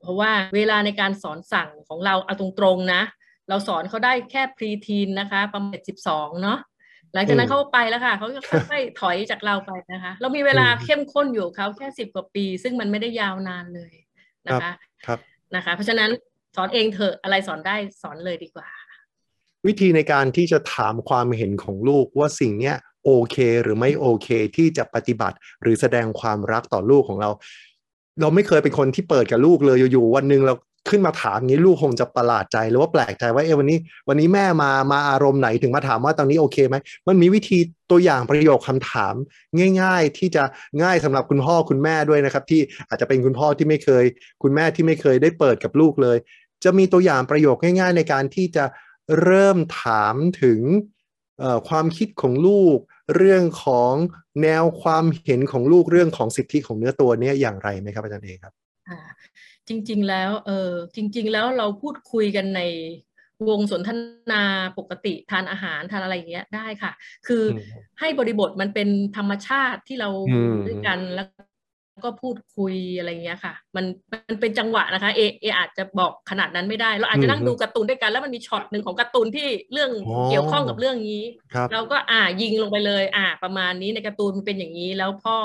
เพราะว่าเวลาในการสอนสั่งของเราเอาตรงๆนะ เราสอนเขาได้แค่พรีทีนนะคะ ประมาณสิบสองเนาะหลังจากนั้นอืมเขาก็ไปแล้วค่ะเขาก็ค่อยๆถอยจากเราไปนะคะ เรามีเวลาอืมเข้มข้นอยู่กับเขาแค่สิบกว่าปี ซึ่งมันไม่ได้ยาวนานเลยนะคะครับนะคะ เพราะฉะนั้นสอนเองเถอะอะไรสอนได้สอนเลยดีกว่า วิธีในการที่จะถามความเห็นของลูกว่าสิ่งเนี้ยโอเค หรือไม่โอเค ที่จะปฏิบัติหรือแสดงความรักต่อลูกของเรา เราไม่เคยเป็นคนที่เปิดกับลูกเลยอยู่ๆวันหนึ่งเราขึ้นมาถามงี้ลูกคงจะประหลาดใจหรือว่าแปลกใจว่าเออวันนี้ วันนี้แม่มามาอารมณ์ไหนถึงมาถามว่าตอนนี้โอเคไหมมันมีวิธีตัวอย่างประโยคคำถามง่าย ๆ ที่จะง่ายสำหรับคุณพ่อคุณแม่ด้วยนะครับ ที่อาจจะเป็นคุณพ่อที่ไม่เคย คุณแม่ที่ไม่เคยได้เปิดกับลูกเลย จะมีตัวอย่างประโยคง่าย ๆ ในการที่จะเริ่มถามถึงความคิดของลูก เรื่องของแนวความเห็นของลูกเรื่องของสิทธิของเนื้อตัวเนี้ยอย่างไรไหมครับอาจารย์เอกครับจริง ๆ แล้วเออจริง ๆ แล้วเราพูดคุยกันในวงสนทนาปกติทานอาหารทานอะไรอย่างเงี้ยได้ค่ะ คือให้บริบทมันเป็นธรรมชาติที่เราด้วยกันแล้ว ก็พูดคุยอะไรเงี้ยค่ะ มันมันเป็นจังหวะนะคะ เอเออาจจะบอกขนาดนั้นไม่ได้ เราอาจจะนั่งดูการ์ตูนด้วยกัน แล้วมันมีช็อตหนึ่งของการ์ตูนที่เรื่องเกี่ยวข้องกับเรื่องนี้เราก็อ่ายิงลงไปเลย อ่า ประมาณนี้ในการ์ตูนมันเป็นอย่างนี้ แล้วพ่อ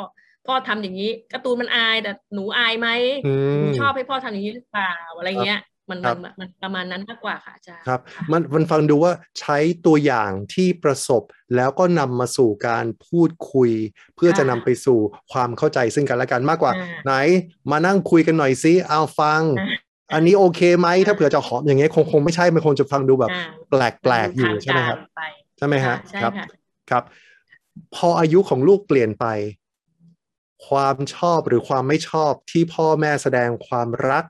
พ่อทำอย่างนี้การ์ตูนมันอายแต่หนูอายไหมชอบให้พ่อทำอย่างนี้หรือเปล่าอะไรเงี้ย มันมันมันประมาณนั้นมากกว่าค่ะอาจารย์ครับมันมันฟังดูว่าใช้ตัวอย่างที่ประสบแล้วก็นำมาสู่การพูดคุย เพื่อจะนำไปสู่ความเข้าใจซึ่งกันและกันมากกว่า ไหนมานั่งคุยกันหน่อยซิเอาฟัง อันนี้โอเคไหมถ้าเผื่อจะหอมอย่างเงี้ยคงคงไม่ใช่มันคงจะฟังดูแบบแปลกๆอยู่ใช่ไหมครับใช่ไหมฮะครับครับ พออายุของลูกเปลี่ยนไป ความชอบหรือความไม่ชอบที่พ่อแม่แสดงความรัก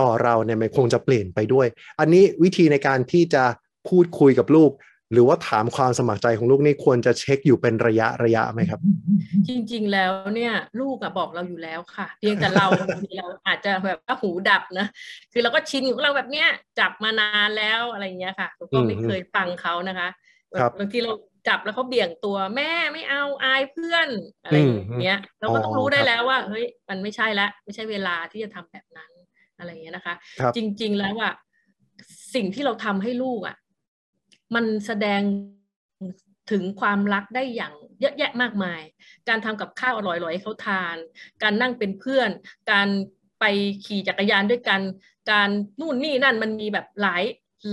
ต่อเราเนี่ยมันคงจะเปลี่ยนไปด้วย อันนี้วิธีในการที่จะพูดคุยกับลูก หรือว่าถามความสมัครใจของลูกนี่ควรจะเช็คอยู่เป็นระยะระยะไหมครับ จริงๆแล้วเนี่ยลูกอะบอกเราอยู่แล้วค่ะ เพียงแต่เราเราอาจจะแบบว่าหูดับนะคือเราก็ชินของเราแบบเนี้ยจับมานานแล้วอะไรเงี้ยค่ะก็ไม่เคยฟังเขานะคะบางทีเราจับแล้วเขาเบี่ยงตัวแม่ไม่เอาอายเพื่อนอะไรอย่างเงี้ยเราก็ต้องรู้ได้แล้วว่าเฮ้ยมันไม่ใช่ละไม่ใช่เวลาที่จะทำแบบนั้น อะไรเงี้ยนะคะ จริง ๆ แล้วอะสิ่งที่เราทำให้ลูกอะมันแสดงถึงความรักได้อย่างเยอะแยะมากมาย การทำกับข้าวอร่อยๆให้เขาทาน การนั่งเป็นเพื่อน การไปขี่จักรยานด้วยกัน การนู่นนี่นั่นมันมีแบบหลาย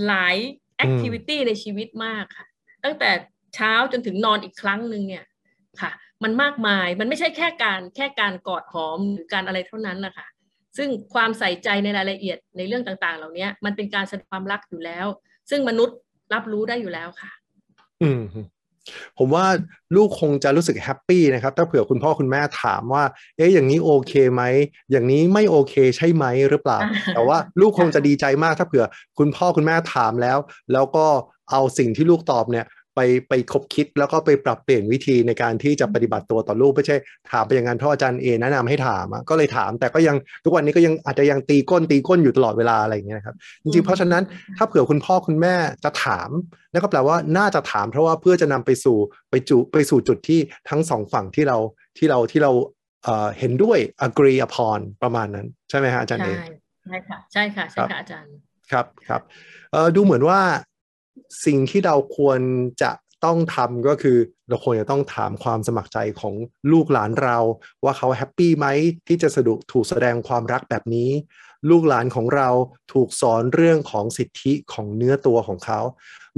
หลายแอคทิวิตี้ในชีวิตมากค่ะ ตั้งแต่เช้าจนถึงนอนอีกครั้งหนึ่งเนี่ยค่ะ มันมากมายมันไม่ใช่แค่การแค่การกอดหอมหรือการอะไรเท่านั้นนะคะ ซึ่งความใส่ใจในรายละเอียดในเรื่องต่าง ๆ เหล่านี้มันเป็นการแสดงความรักอยู่แล้ว ซึ่งมนุษย์รับรู้ได้อยู่แล้วค่ะ อืมผมว่าลูกคงจะรู้สึกแฮปปี้นะครับ ถ้าเผื่อคุณพ่อคุณแม่ถามว่า เอ๊ะอย่างนี้โอเคไหม อย่างนี้ไม่โอเคใช่ไหมหรือเปล่า แต่ว่าลูกคงจะดีใจมากถ้าเผื่อ คุณพ่อคุณแม่ถามแล้ว แล้วก็เอาสิ่งที่ลูกตอบเนี่ย ไปไปคบคิดแล้วก็ไปปรับเปลี่ยนวิธีในการที่จะปฏิบัติตัวต่อลูกไม่ใช่ถามไปอย่างนั้นเพราะอาจารย์เอแนะนำให้ถามก็เลยถาม แต่ก็ยังทุกวันนี้ก็ยังอาจจะยังตีก้นตีก้นอยู่ตลอดเวลาอะไรอย่างเงี้ยครับจริงๆเพราะฉะนั้นถ้าเผื่อคุณพ่อคุณแม่จะถามนั่นก็แปลว่าน่าจะถามเพราะว่าเพื่อจะนำไปสู่ไปจุไปสู่จุดที่ทั้งสองฝั่งที่เราที่เราที่เราเห็นด้วย agree upon ประมาณนั้น ใช่ไหมฮะอาจารย์เอใช่ค่ะใช่ค่ะใช่ค่ะอาจารย์ครับครับดูเหมือนว่า สิ่งที่เราควรจะต้องทำก็คือเราควรจะต้องถามความสมัครใจของลูกหลานเรา ว่าเขาแฮปปี้ไหมที่จะสะดุถูกแสดงความรักแบบนี้ ลูกหลานของเราถูกสอนเรื่องของสิทธิของเนื้อตัวของเขา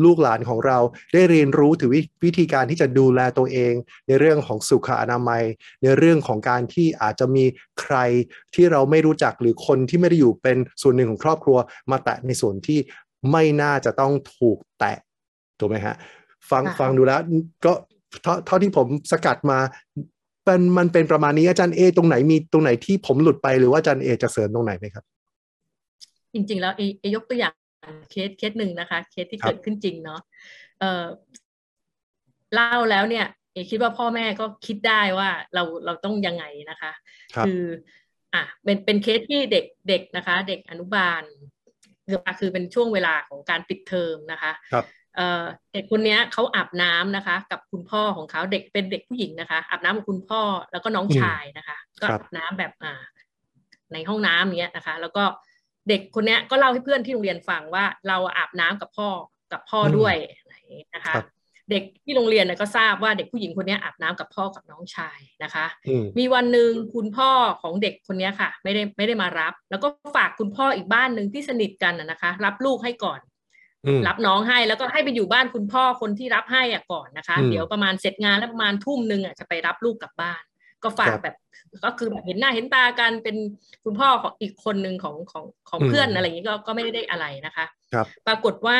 ลูกหลานของเราได้เรียนรู้ถึงวิธีการที่จะดูแลตัวเอง ในเรื่องของสุขอนามัย ในเรื่องของการที่อาจจะมีใครที่เราไม่รู้จักหรือคนที่ไม่ได้อยู่เป็นส่วนหนึ่งของครอบครัว มาแตะในส่วนที่ ไม่น่าจะต้องถูกแตะถูกไหมฮะฟังฟังดูแล้วก็เท่าเท่าที่ผมสกัดมาเป็นมันเป็นประมาณนี้อาจารย์เอตรงไหนมีตรงไหนที่ผมหลุดไปหรือว่าอาจารย์เอจะเสริมตรงไหนไหมครับ จริง ๆ แล้วเอเอยกตัวอย่างเคสเคสหนึ่งนะคะ เคสที่เกิดขึ้นจริงเนาะเออเล่าแล้วเนี่ย เอคิดว่าพ่อแม่ก็คิดได้ว่าเราเราต้องยังไงนะคะ คือ อะเป็นเป็นเคสที่เด็กเด็กนะคะ เด็กอนุบาล คือเป็นช่วงเวลาของการปิดเทอมนะคะครับเด็กคนนี้เขาอาบน้ำนะคะ กับคุณพ่อของเขาเด็กเป็นเด็กผู้หญิงนะคะอาบน้ำกับคุณพ่อแล้วก็น้องชายนะคะ ก็อาบน้ำแบบอ่า ในห้องน้ำเนี้ยนะคะ แล้วก็เด็กคนนี้ก็เล่าให้เพื่อนที่โรงเรียนฟังว่าเราอาบน้ำกับพ่อกับพ่อด้วยนะคะ เด็กที่โรงเรียนก็ทราบว่าเด็กผู้หญิงคนนี้อาบน้ำกับพ่อกับน้องชายนะคะ มีวันหนึ่งคุณพ่อของเด็กคนนี้ค่ะ ไม่ได้ไม่ได้มารับ แล้วก็ฝากคุณพ่ออีกบ้านหนึ่งที่สนิทกันนะคะ รับลูกให้ก่อน รับน้องให้แล้วก็ให้ไปอยู่บ้านคุณพ่อคนที่รับให้อะก่อนนะคะ เดี๋ยวประมาณเสร็จงานแล้วประมาณทุ่มหนึ่งอะจะไปรับลูกกลับบ้านก็ฝากแบบก็คือแบบเห็นหน้าเห็นตากันเป็นคุณพ่อของอีกคนหนึ่งของของของเพื่อนอะไรอย่างนี้ก็ก็ไม่ได้อะไรนะคะ ครับ ปรากฏว่า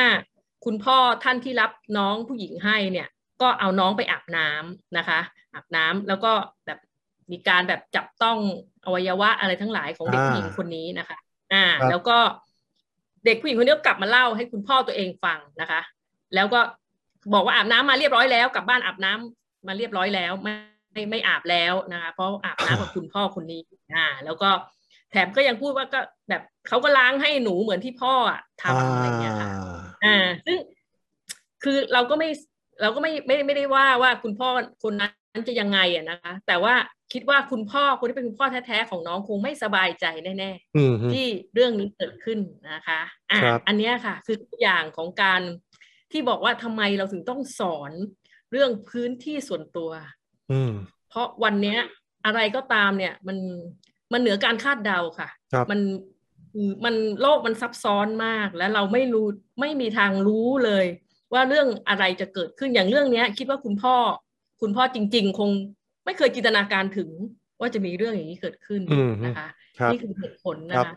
คุณพ่อท่านที่รับน้องผู้หญิงให้เนี่ย ก็เอาน้องไปอาบน้ำนะคะอาบน้ำแล้วก็แบบมีการแบบจับต้องอวัยวะอะไรทั้งหลายของเด็กผู้หญิงคนนี้นะคะ อ่า แล้วก็เด็กผู้หญิงคนนี้ก็กลับมาเล่าให้คุณพ่อตัวเองฟังนะคะ แล้วก็บอกว่าอาบน้ำมาเรียบร้อยแล้ว กลับบ้านอาบน้ำมาเรียบร้อยแล้วไม่ไม่ไม่อาบแล้วนะคะ เพราะอาบน้ำกับคุณพ่อคนนี้ อ่า แล้วก็แถมก็ยังพูดว่าก็แบบเขาก็ล้างให้หนูเหมือนที่พ่ออะทำอะไรเงี้ยค่ะ อ่าซึ่งคือเราก็ไม่เราก็ไม่ไม่ไม่ได้ว่าว่าคุณพ่อคนนั้นจะยังไงอะนะคะ แต่ว่าคิดว่าคุณพ่อคนที่เป็นคุณพ่อแท้ๆของน้องคงไม่สบายใจแน่ๆที่เรื่องนี้เกิดขึ้นนะคะอ่าอันนี้ค่ะ คือตัวอย่างของการที่บอกว่าทำไมเราถึงต้องสอนเรื่องพื้นที่ส่วนตัว อืเพราะวันเนี้ย อะไรก็ตามเนี่ย มันมันเหนือการคาดเดาค่ะ มัน มันโลกมันซับซ้อนมากแล้วเราไม่รู้ไม่มีทางรู้เลย ว่าเรื่องอะไรจะเกิดขึ้นอย่างเรื่องเนี้ยคิดว่าคุณพ่อ คุณพ่อจริง ๆ คงไม่เคยจินตนาการถึงว่าจะมีเรื่องอย่างนี้เกิดขึ้นนะคะนี่คือเหตุผลนะคะ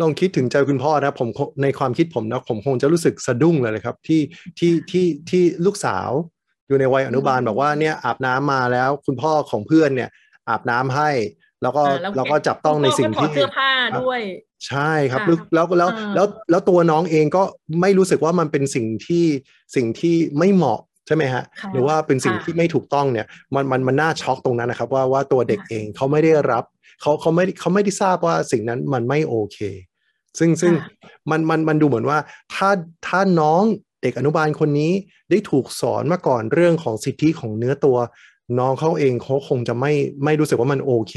ลองคิดถึงใจคุณพ่อนะผมในความคิดผมนะผมคงจะรู้สึกสะดุ้งเลยครับ ที่ที่ที่ที่ลูกสาว อยู่ในวัยอนุบาลบอกว่าเนี่ยอาบน้ำมาแล้ว คุณพ่อของเพื่อนเนี่ยอาบน้ำให้ แล้วก็เราก็จับต้องในสิ่งที่เสื้อผ้าด้วย ใช่ครับแล้วแล้วแล้วแล้วตัวน้องเองก็ไม่รู้สึกว่ามันเป็นสิ่งที่สิ่งที่ไม่เหมาะใช่ไหมฮะหรือว่าเป็นสิ่งที่ไม่ถูกต้องเนี่ยมันมันมันน่าช็อกตรงนั้นนะครับ ว่าว่าตัวเด็กเองเขาไม่ได้รับเขาเขาไม่เขาไม่ได้ทราบว่าสิ่งนั้นมันไม่โอเค ซึ่งซึ่งมันมันมันดูเหมือนว่าถ้าถ้าน้องเด็กอนุบาลคนนี้ได้ถูกสอนมาก่อนเรื่องของสิทธิของเนื้อตัว น้องเขาเองเขาคงจะไม่ไม่รู้สึกว่ามันโอเค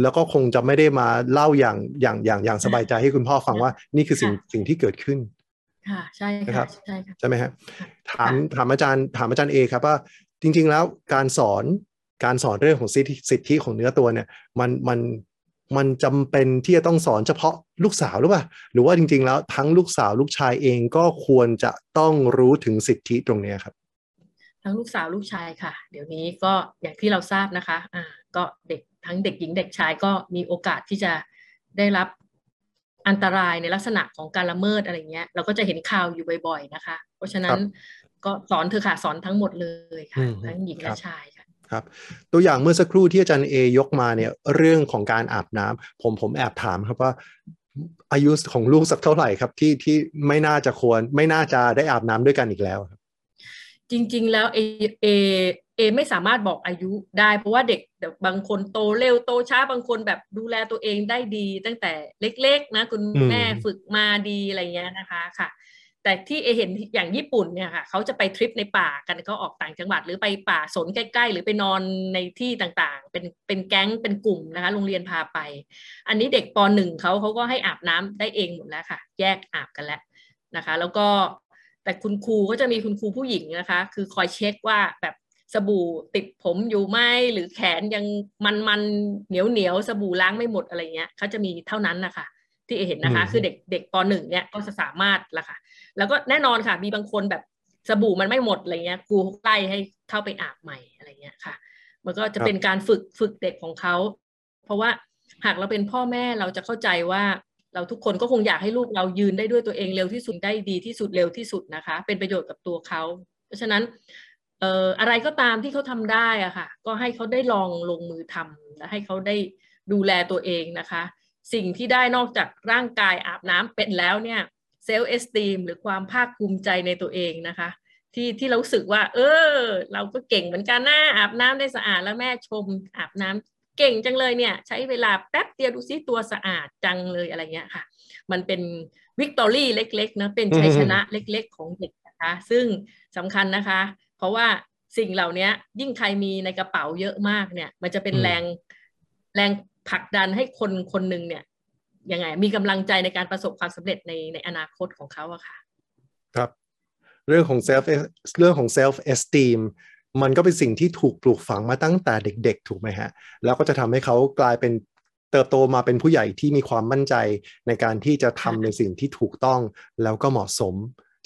แล้วก็คงจะไม่ได้มาเล่าอย่างอย่างอย่างอย่างสบายใจให้คุณพ่อฟังว่านี่คือสิ่งสิ่งที่เกิดขึ้น ค่ะใช่ค่ะใช่ค่ะใช่ไหมฮะถามถามอาจารย์ถามอาจารย์เอครับว่าจริง ๆ แล้วการสอนการสอนเรื่องของสิทธิสิทธิของเนื้อตัวเนี่ย มันมันมันจำเป็นที่จะต้องสอนเฉพาะลูกสาวหรือเปล่า หรือว่าจริง ๆ แล้วทั้งลูกสาวลูกชายเองก็ควรจะต้องรู้ถึงสิทธิตรงนี้ครับ ทั้งลูกสาวลูกชายค่ะ เดี๋ยวนี้ก็อย่างที่เราทราบนะคะอ่าก็เด็กทั้งเด็กหญิงเด็กชายก็มีโอกาสที่จะได้รับอันตรายในลักษณะของการละเมิดอะไรเงี้ย เราก็จะเห็นข่าวอยู่บ่อย ๆนะคะ เพราะฉะนั้นก็สอนเธอค่ะสอนทั้งหมดเลยค่ะ ทั้งหญิงและชายค่ะครับตัวอย่างเมื่อสักครู่ที่อาจารย์เอยกมาเนี่ยเรื่องของการอาบน้ำผมผมแอบถามครับว่าอายุของลูกสักเท่าไหร่ครับที่ที่ไม่น่าจะควรไม่น่าจะได้อาบน้ำด้วยกันอีกแล้วครับ จริง ๆ แล้วเอเอเอไม่สามารถบอกอายุได้เพราะว่าเด็กบางคนโตเร็วโตช้าบางคนแบบดูแลตัวเองได้ดี ตั้งแต่เล็ก ๆ นะ คุณแม่ฝึกมาดีอะไรเงี้ยนะคะค่ะ แต่ที่เอเห็นอย่างญี่ปุ่นเนี่ยค่ะเขาจะไปทริปในป่ากันเขาออกต่างจังหวัด หรือไปป่าสนใกล้ ๆ หรือไปนอนในที่ต่างๆ เป็นเป็นแก๊งเป็นกลุ่มนะคะ โรงเรียนพาไป อันนี้เด็กปหนึ่งเขาเขาก็ให้อาบน้ำได้เองหมดแล้วค่ะ แยกอาบกันแล้วนะคะ แล้วก็ แต่คุณครูก็จะมีคุณครูผู้หญิงนะคะ คือคอยเช็คว่าแบบสบู่ติดผมอยู่ไหมหรือแขนยังมันมันเหนียวเหนียวสบู่ล้างไม่หมดอะไรเงี้ยเขาจะมีเท่านั้นนะคะที่เห็นนะคะ คือเด็กเด็กปหนึ่งเนี่ยก็จะสามารถละค่ะ แล้วก็แน่นอนค่ะ มีบางคนแบบสบู่มันไม่หมดอะไรเงี้ยครูไล่ให้เข้าไปอาบใหม่อะไรเงี้ยค่ะ มันก็จะเป็นการฝึกฝึกเด็กของเขา เพราะว่าหากเราเป็นพ่อแม่เราจะเข้าใจว่า เราทุกคนก็คงอยากให้ลูกเรายืนได้ด้วยตัวเองเร็วที่สุดได้ดีที่สุดเร็วที่สุดนะคะ เป็นประโยชน์กับตัวเขาเพราะฉะนั้นเอ่ออะไรก็ตามที่เขาทำได้อะค่ะ ก็ให้เขาได้ลองลงมือทำและให้เขาได้ดูแลตัวเองนะคะ สิ่งที่ได้นอกจากร่างกายอาบน้ำเป็นแล้วเนี่ยเซลล์เอสตีมหรือความภาคภูมิใจในตัวเองนะคะ ที่ที่เราสึกว่า เออ เราก็เก่งเหมือนกันนะอาบน้ำได้สะอาดแล้วแม่ชมอาบน้ำ เก่งจังเลยเนี่ย ใช้เวลาแป๊บเดียวดูซิตัวสะอาดจังเลยอะไรเงี้ยค่ะ มันเป็น victory เล็กๆนะเป็นชัยชนะเล็กๆของเด็กนะคะ ซึ่งสำคัญนะคะ เพราะว่าสิ่งเหล่านี้ยิ่งใครมีในกระเป๋าเยอะมากเนี่ย มันจะเป็นแรงแรงผลักดันให้คนคนหนึ่งเนี่ยยังไงมีกำลังใจในการประสบความสำเร็จในในอนาคตของเขาอะค่ะ ครับ เรื่องของ self เรื่องของ self esteem มันก็เป็นสิ่งที่ถูกปลูกฝังมาตั้งแต่เด็ก ๆ ถูกไหมฮะ แล้วก็จะทำให้เขากลายเป็นเติบโตมาเป็นผู้ใหญ่ที่มีความมั่นใจในการที่จะทำในสิ่งที่ถูกต้องแล้วก็เหมาะสม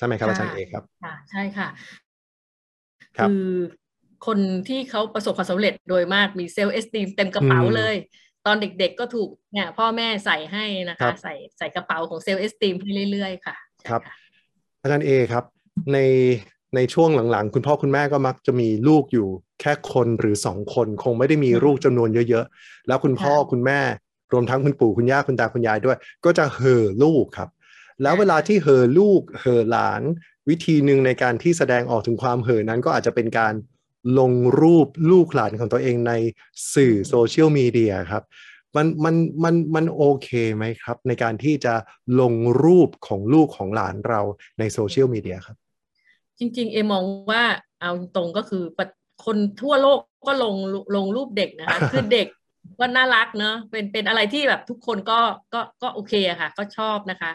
ใช่ไหมครับอาจารย์เอครับค่ะใช่ค่ะครับคือคนที่เขาประสบความสำเร็จโดยมากมี self esteem เต็มกระเป๋าอืมเลย ตอนเด็กๆก็ถูกเนี่ยพ่อแม่ใส่ให้นะคะครับใส่ใส่กระเป๋าของ self esteem ให้เรื่อยๆ ค่ะ ครับใช่ะอาจารย์เอครับ ใน ในช่วงหลังๆ คุณพ่อคุณแม่ก็มักจะมีลูกอยู่แค่คนหรือสองคน คงไม่ได้มีลูกจำนวนเยอะๆ แล้วคุณพ่อคุณแม่รวมทั้งคุณปู่คุณย่าคุณตาคุณยายด้วย ก็จะเห่อลูกครับ แล้วเวลาที่เห่อลูกเห่อหลาน วิธีหนึ่งในการที่แสดงออกถึงความเห่อนั้นก็อาจจะเป็นการลงรูปลูกหลานของตัวเองในสื่อโซเชียลมีเดียครับมันมันมันมันโอเคไหมครับ ในการที่จะลงรูปของลูกของหลานเราในโซเชียลมีเดียครับ จริง ๆ เอมองว่าเอาตรงก็คือปะคนทั่วโลกก็ลงลงรูปเด็กนะคะคือเด็กก็น่ารักเนอะเป็นเป็นอะไรที่แบบทุกคนก็ก็ก็โอเคอะค่ะ ก็ชอบนะคะ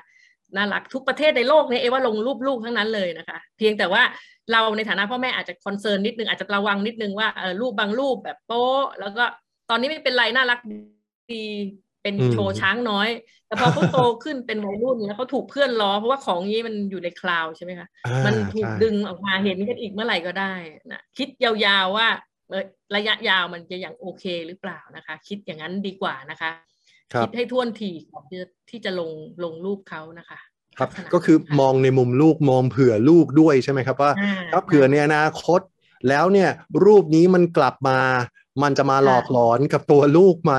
น่ารักทุกประเทศในโลกนี้เอว่าลงรูปลูกทั้งนั้นเลยนะคะ เพียงแต่ว่าเราในฐานะพ่อแม่อาจจะ concern นิดนึงอาจจะระวังนิดนึงว่าเออรูปบางรูปแบบโป๊แล้วก็ตอนนี้ไม่เป็นไรน่ารักดี เป็นอืมโชว์ช้างน้อย แต่พอเขาโตขึ้นเป็นวัยรุ่นแล้วเขาถูกเพื่อนล้อ เพราะว่าของนี้มันอยู่ในคลาวด์ใช่ไหมคะอ่ามันถูกใช่ดึงออกมาเห็นกันอีกเมื่อไหร่ก็ได้นะคิดยาวๆว่าเอ่อระยะยาวมันจะอย่างโอเคหรือเปล่านะคะ คิดอย่างนั้นดีกว่านะคะครับคิดให้ท่วนทีก่อนที่จะที่จะลงลงรูปเขานะคะครับลัษณะก็คือนั้นมองในมุมลูกมองเผื่อลูกด้วยใช่ไหมครับว่าอ่าถ้าเผื่อในอนาคตแล้วเนี่ยรูปนี้มันกลับมา มันจะมาหลอกหลอนกับตัวลูกไหม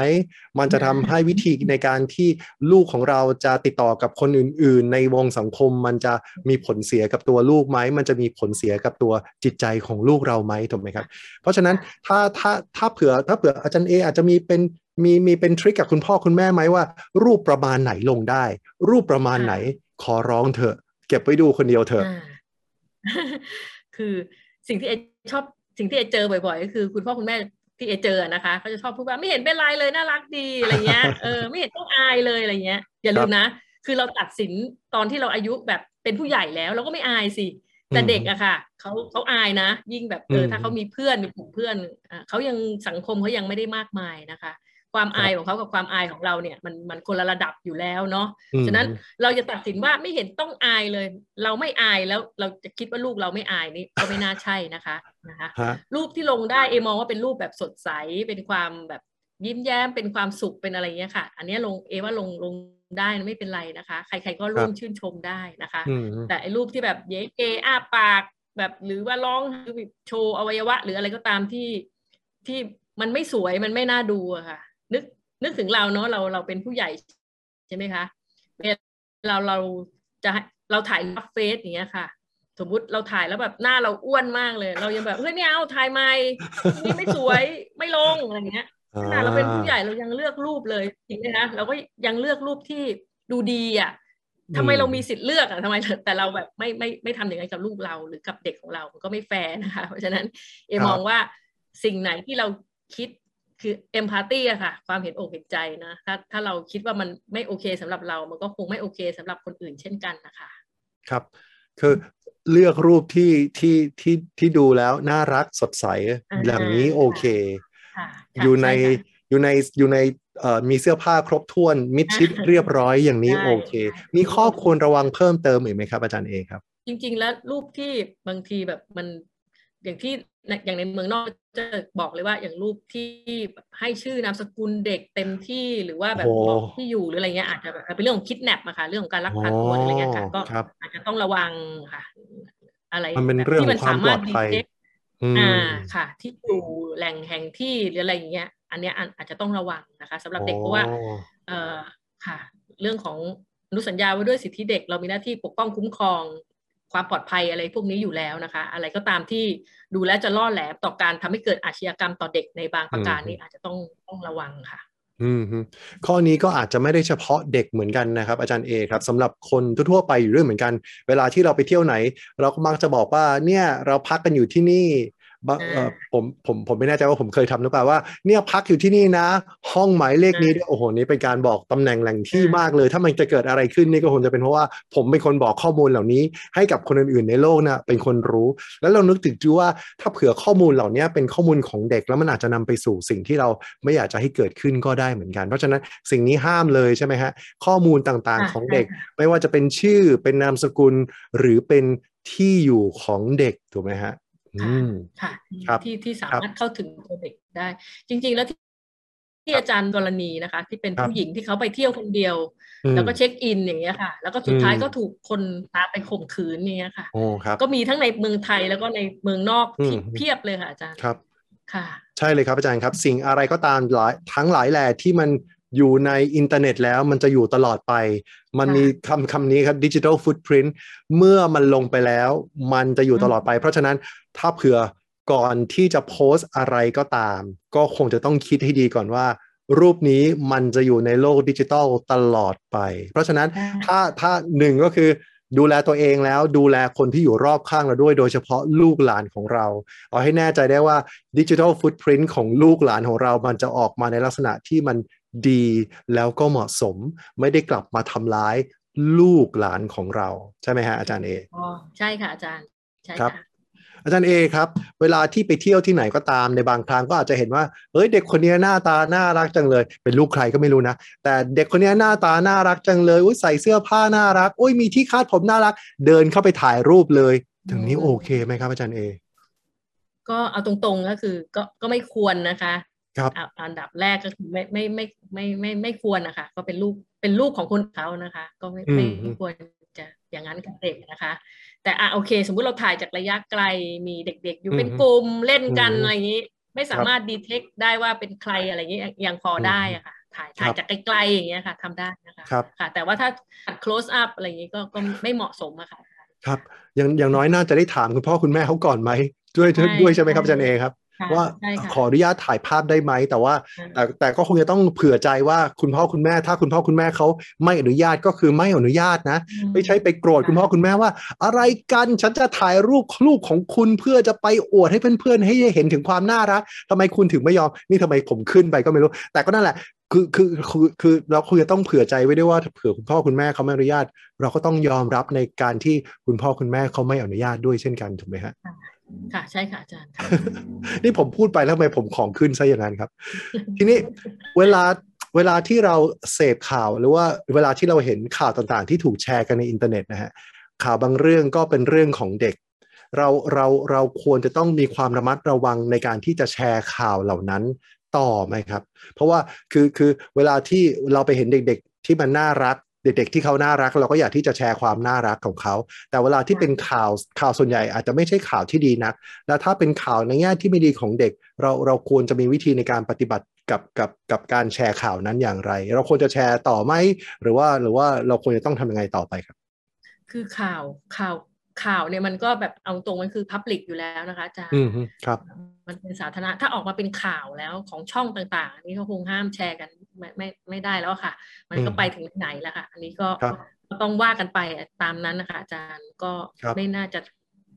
มันจะทำให้วิธีในการที่ลูกของเราจะติดต่อกับคนอื่น ๆ ในวงสังคม มันจะมีผลเสียกับตัวลูกไหม มันจะมีผลเสียกับตัวจิตใจของลูกเราไหมถูกไหมครับ เพราะฉะนั้นถ้าถ้าถ้าเผื่อถ้าเผื่ออาจารย์เออาจจะมีเป็นมีมีเป็นทริคกับคุณพ่อคุณแม่ไหมว่า รูปประมาณไหนลงได้ รูปประมาณไหนขอร้องเถอะ เก็บไว้ดูคนเดียวเถอะอ่าคือสิ่งที่เอชอบสิ่งที่เอเจอบ่อยๆ ก็คือคุณพ่อคุณแม่ ที่เอเจอนะคะเขาจะชอบพูดว่าไม่เห็นเป็นไรเลยน่ารักดีอะไรเงี้ยเออไม่เห็นต้องอายเลยอะไรเงี้ยอย่าลืมนะ คือเราตัดสินตอนที่เราอายุแบบเป็นผู้ใหญ่แล้วเราก็ไม่อายสิแต่เด็กอะค่ะเขาเขาอายนะ ยิ่งแบบเอออืมถ้าเขามีเพื่อนมีกลุ่มเพื่อนอะเขายังสังคมเขายังไม่ได้มากมายนะคะ ความอายของเขากับความอายของเราเนี่ยมันมันคนละระดับอยู่แล้วเนาะอืมฉะนั้นเราจะตัดสินว่าไม่เห็นต้องอายเลย เราไม่อายแล้วเราจะคิดว่าลูกเราไม่อายนี่ก็ไม่น่าใช่นะคะนะคะฮะรูปที่ลงได้เอมองว่าเป็นรูปแบบสดใสเป็นความแบบยิ้มแย้มเป็นความสุขเป็นอะไรเงี้ยค่ะ อันเนี้ยลงเอว่าลงลงได้ไม่เป็นไรนะคะ ใครๆก็ร่วมชื่นชมได้นะคะอืมแต่ไอ้รูปที่แบบเย้เกอ้าปากแบบหรือว่าร้องหรือแบบโชว์อวัยวะ หรืออะไรก็ตามที่ที่มันไม่สวยมันไม่น่าดูอะค่ะ นึกนึกถึงเราเนาะเราเราเป็นผู้ใหญ่ใช่ไหมคะเวลาเราเราจะเราถ่ายรับเฟซอย่างเงี้ยค่ะ สมมุติเราถ่ายแล้วแบบหน้าเราอ้วนมากเลย เรายังแบบเฮ้ยไม่เอาถ่ายใหม่นี่ไม่สวยไม่ลงอะไรเงี้ยขนาดเราเป็นผู้ใหญ่เรายังเลือกรูปเลยจริงไหมนะเราก็ยังเลือกรูปที่ดูดีอะทำไมเรามีสิทธิ์เลือกอะทำไมแต่เราแบบไม่ไม่ไม่ทำอย่างนั้นกับลูกเราหรือกับเด็กของเรามันก็ไม่แฟร์นะคะ เพราะฉะนั้นเอครับมองว่าสิ่งไหนที่เราคิด คือเอมพัตตีอะค่ะ ความเห็นอกเห็นใจนะถ้าถ้าเราคิดว่ามันไม่โอเคสำหรับเรา มันก็คงไม่โอเคสำหรับคนอื่นเช่นกันนะคะครับ คือเลือกรูปที่ที่ที่ที่ดูแล้วน่ารักสดใสอ่าอย่างนี้โอเคค่ะค่ะอยู่ในช่ค่ะอยู่ในอยู่ในเอ่อมีเสื้อผ้าครบถ้วนมิดชิดอ่าเรียบร้อยอย่างนี้ใช่โอเคใช่มีข้อควรระวังเพิ่มเติมอีกไหมครับอาจารย์เอครับ จริง ๆ แล้วรูปที่บางทีแบบมัน อย่างที่ในอย่างในเมืองนอกจะบอกเลยว่าอย่างรูปที่แบบให้ชื่อนามสกุลเด็กเต็มที่หรือว่าแบบโอ้บอกที่อยู่หรืออะไรเงี้ยอาจจะแบบเป็นเรื่องของคิดแนปอะค่ะ เรื่องของการลักพาตัวหรืออะไรเงี้ยค่ะก็ครับอาจจะต้องระวังค่ะ อะไรมันเป็นแบบเรื่องที่ของความปลอดภัยดีเทคอืมอ่าค่ะ ที่อยู่แหล่งแห่งที่หรืออะไรอย่างเงี้ย อันเนี้ยอันอาจจะต้องระวังนะคะสำหรับเด็กเพราะว่าอ๋อเอ่อค่ะ เรื่องของอนุสัญญาว่าด้วยสิทธิเด็กเรามีหน้าที่ปกป้องคุ้มครอง ความปลอดภัยอะไรพวกนี้อยู่แล้วนะคะ อะไรก็ตามที่ดูแลวจะล่อแหลมต่อการทำให้เกิดอาชญากรรมต่อเด็กในบางประการนี้อาจจะต้องต้องระวังค่ะ อืมฮึข้อนี้ก็อาจจะไม่ได้เฉพาะเด็กเหมือนกันนะครับ อาจารย์เอครับสำหรับคนทั่วๆไปอยู่ด้วยเหมือนกัน เวลาที่เราไปเที่ยวไหน เราก็มักจะบอกว่าเนี่ยเราพักกันอยู่ที่นี่บาง ผมผมผมไม่แน่ใจว่าผมเคยทำหรือเปล่าว่า เนี่ยพักอยู่ที่นี่นะ ห้องหมายเลขนี้โอ้โหนี่เป็นการบอกตำแหน่งแหล่งที่มากเลย ถ้ามันจะเกิดอะไรขึ้นนี่ก็คงจะเป็นเพราะว่าผมเป็นคนบอกข้อมูลเหล่านี้ ให้กับคนอื่นๆในโลกนะเป็นคนรู้ แล้วเรานึกถึงดูว่าถ้าเผื่อข้อมูลเหล่านี้เป็นข้อมูลของเด็กแล้วมันอาจจะนำไปสู่สิ่งที่เราไม่อยากจะให้เกิดขึ้นก็ได้เหมือนกัน เพราะฉะนั้นสิ่งนี้ห้ามเลยใช่ไหมฮะข้อมูลต่างๆของเด็ก ไม่ว่าจะเป็นชื่อเป็นนามสกุลหรือเป็นที่อยู่ของเด็กถูกไหมฮะ ค่ะที่ที่สามารถเข้าถึงตัวเด็กได้ จริง ๆ แล้วที่อาจารย์กรณีนะคะ ที่เป็นผู้หญิงที่เขาไปเที่ยวคนเดียว แล้วก็เช็คอินอย่างเงี้ยค่ะ แล้วก็สุดท้ายก็ถูกคนตามไปข่มขืนเงี้ยค่ะก็มีทั้งในเมืองไทยแล้วก็ในเมืองนอกที่เพียบเลยค่ะอาจารย์ครับค่ะ ใช่เลยครับอาจารย์ครับ สิ่งอะไรก็ตามหลายทั้งหลายแหล่ที่มัน อยู่ในอินเทอร์เน็ตแล้วมันจะอยู่ตลอดไป มันมีคำคำนี้ครับ digital footprintเมื่อมันลงไปแล้ว มันจะอยู่ตลอดไป เพราะฉะนั้นถ้าเผื่อก่อนที่จะโพสต์อะไรก็ตาม ก็คงจะต้องคิดให้ดีก่อนว่า รูปนี้มันจะอยู่ในโลกดิจิทัลตลอดไป เพราะฉะนั้นถ้าถ้าหนึ่งก็คือดูแลตัวเองแล้วดูแลคนที่อยู่รอบข้างเราด้วย โดยเฉพาะลูกหลานของเรา เอาให้แน่ใจได้ว่าดิจิทัลฟุตพิ้นของลูกหลานของเรา มันจะออกมาในลักษณะที่มัน ดีแล้วก็เหมาะสม ไม่ได้กลับมาทำร้ายลูกหลานของเรา ใช่ไหมฮะอาจารย์เออ๋อใช่ค่ะอาจารย์ใช่ครับอาจารย์เอครับเวลาที่ไปเที่ยวที่ไหนก็ตามในบางครั้งก็อาจจะเห็นว่าเฮ้ยเด็กคนนี้หน้าตาน่ารักจังเลย เป็นลูกใครก็ไม่รู้นะ แต่เด็กคนนี้หน้าตาน่ารักจังเลยอุ้ยใส่เสื้อผ้าน่ารักอุ้ยมีที่คาดผมน่ารัก เดินเข้าไปถ่ายรูปเลยถึงนี้โอเคไหมครับอาจารย์เอก็เอาตรงๆก็คือก็ก็ไม่ควรนะคะครับ อันดับแรกก็คือไม่ไม่ไม่ไม่ไม่ไม่ควรนะคะ ก็เป็นลูกเป็นลูกของคนเขานะคะ ก็ไม่ไม่ควรจะอย่างนั้นกับเด็กนะคะ แต่อะโอเค สมมุติเราถ่ายจากระยะไกลมีเด็กๆ อยู่เป็นกลุ่มเล่นกันอะไรอย่างนี้ ไม่สามารถดีเทคได้ว่าเป็นใครอะไรอย่างนี้ยังพอได้อะค่ะถ่ายถ่ายจากไกลๆอย่างเงี้ยค่ะทำได้นะคะค่ะ แต่ว่าถ้า close up อะไรอย่างนี้ก็ก็ไม่เหมาะสมอะค่ะครับอย่างอย่างน้อยน่าจะได้ถามคุณพ่อคุณแม่เขาก่อนไหมด้วยด้วยใช่ไหมครับอาจารย์เอครับ ว่าขออนุญาตถ่ายภาพได้ไหม แต่ว่าแต่แต่ก็คงจะต้องเผื่อใจว่าคุณพ่อคุณแม่ ถ้าคุณพ่อคุณแม่เขาไม่อนุญาตก็คือไม่อนุญาตนะ ไม่ใช่ไปโกรธคุณพ่อคุณแม่ว่า อะไรกันฉันจะถ่ายรูปลูกของคุณเพื่อจะไปอวดให้เพื่อนๆให้เห็นถึงความน่ารักทำไมคุณถึงไม่ยอมนี่ทำไมผมขึ้นไปก็ไม่รู้ แต่ก็นั่นแหละคือคือคือคือเราควรจะต้องเผื่อใจไว้ด้วยว่าเผื่อคุณพ่อคุณแม่เขาไม่อนุญาต เราก็ต้องยอมรับในการที่คุณพ่อคุณแม่เขาไม่อนุญาตด้วยเช่นกันถูกไหมฮะ ค่ะใช่ค่ะอาจารย์ นี่ผมพูดไปแล้วทำไมผมของขึ้นซะอย่างนั้นครับ ทีนี้เวลาเวลาที่เราเสพข่าวหรือว่าเวลาที่เราเห็นข่าวต่างๆ ที่ถูกแชร์กันในอินเทอร์เน็ตนะฮะข่าวบางเรื่องก็เป็นเรื่องของเด็ก เราเราเราควรจะต้องมีความระมัดระวังในการที่จะแชร์ข่าวเหล่านั้นต่อไหมครับ เพราะว่าคือคือเวลาที่เราไปเห็นเด็ก ๆ ที่มันน่ารัก เด็กๆที่เขาน่ารัก เราก็อยากที่จะแชร์ความน่ารักของเขา แต่เวลาที่เป็นข่าวข่าวส่วนใหญ่อาจจะไม่ใช่ข่าวที่ดีนัก แล้วถ้าเป็นข่าวในแง่ที่ไม่ดีของเด็ก เราเราควรจะมีวิธีในการปฏิบัติกับกับกับการแชร์ข่าวนั้นอย่างไร เราควรจะแชร์ต่อไหมหรือว่าหรือว่าเราควรจะต้องทำยังไงต่อไปครับ คือข่าวข่าว ข่าวเนี่ยมันก็แบบเอาตรงมันคือพับลิกอยู่แล้วนะคะอาจารย์ครับ มันเป็นสาธารณะถ้าออกมาเป็นข่าวแล้วของช่องต่างๆ นี่เขาคงห้ามแชร์กันไม่ไม่ไม่ได้แล้วค่ะ มันก็ไปถึงไหนแล้วค่ะ อันนี้ก็ต้องว่ากันไปตามนั้นนะคะอาจารย์ก็ไม่น่าจะ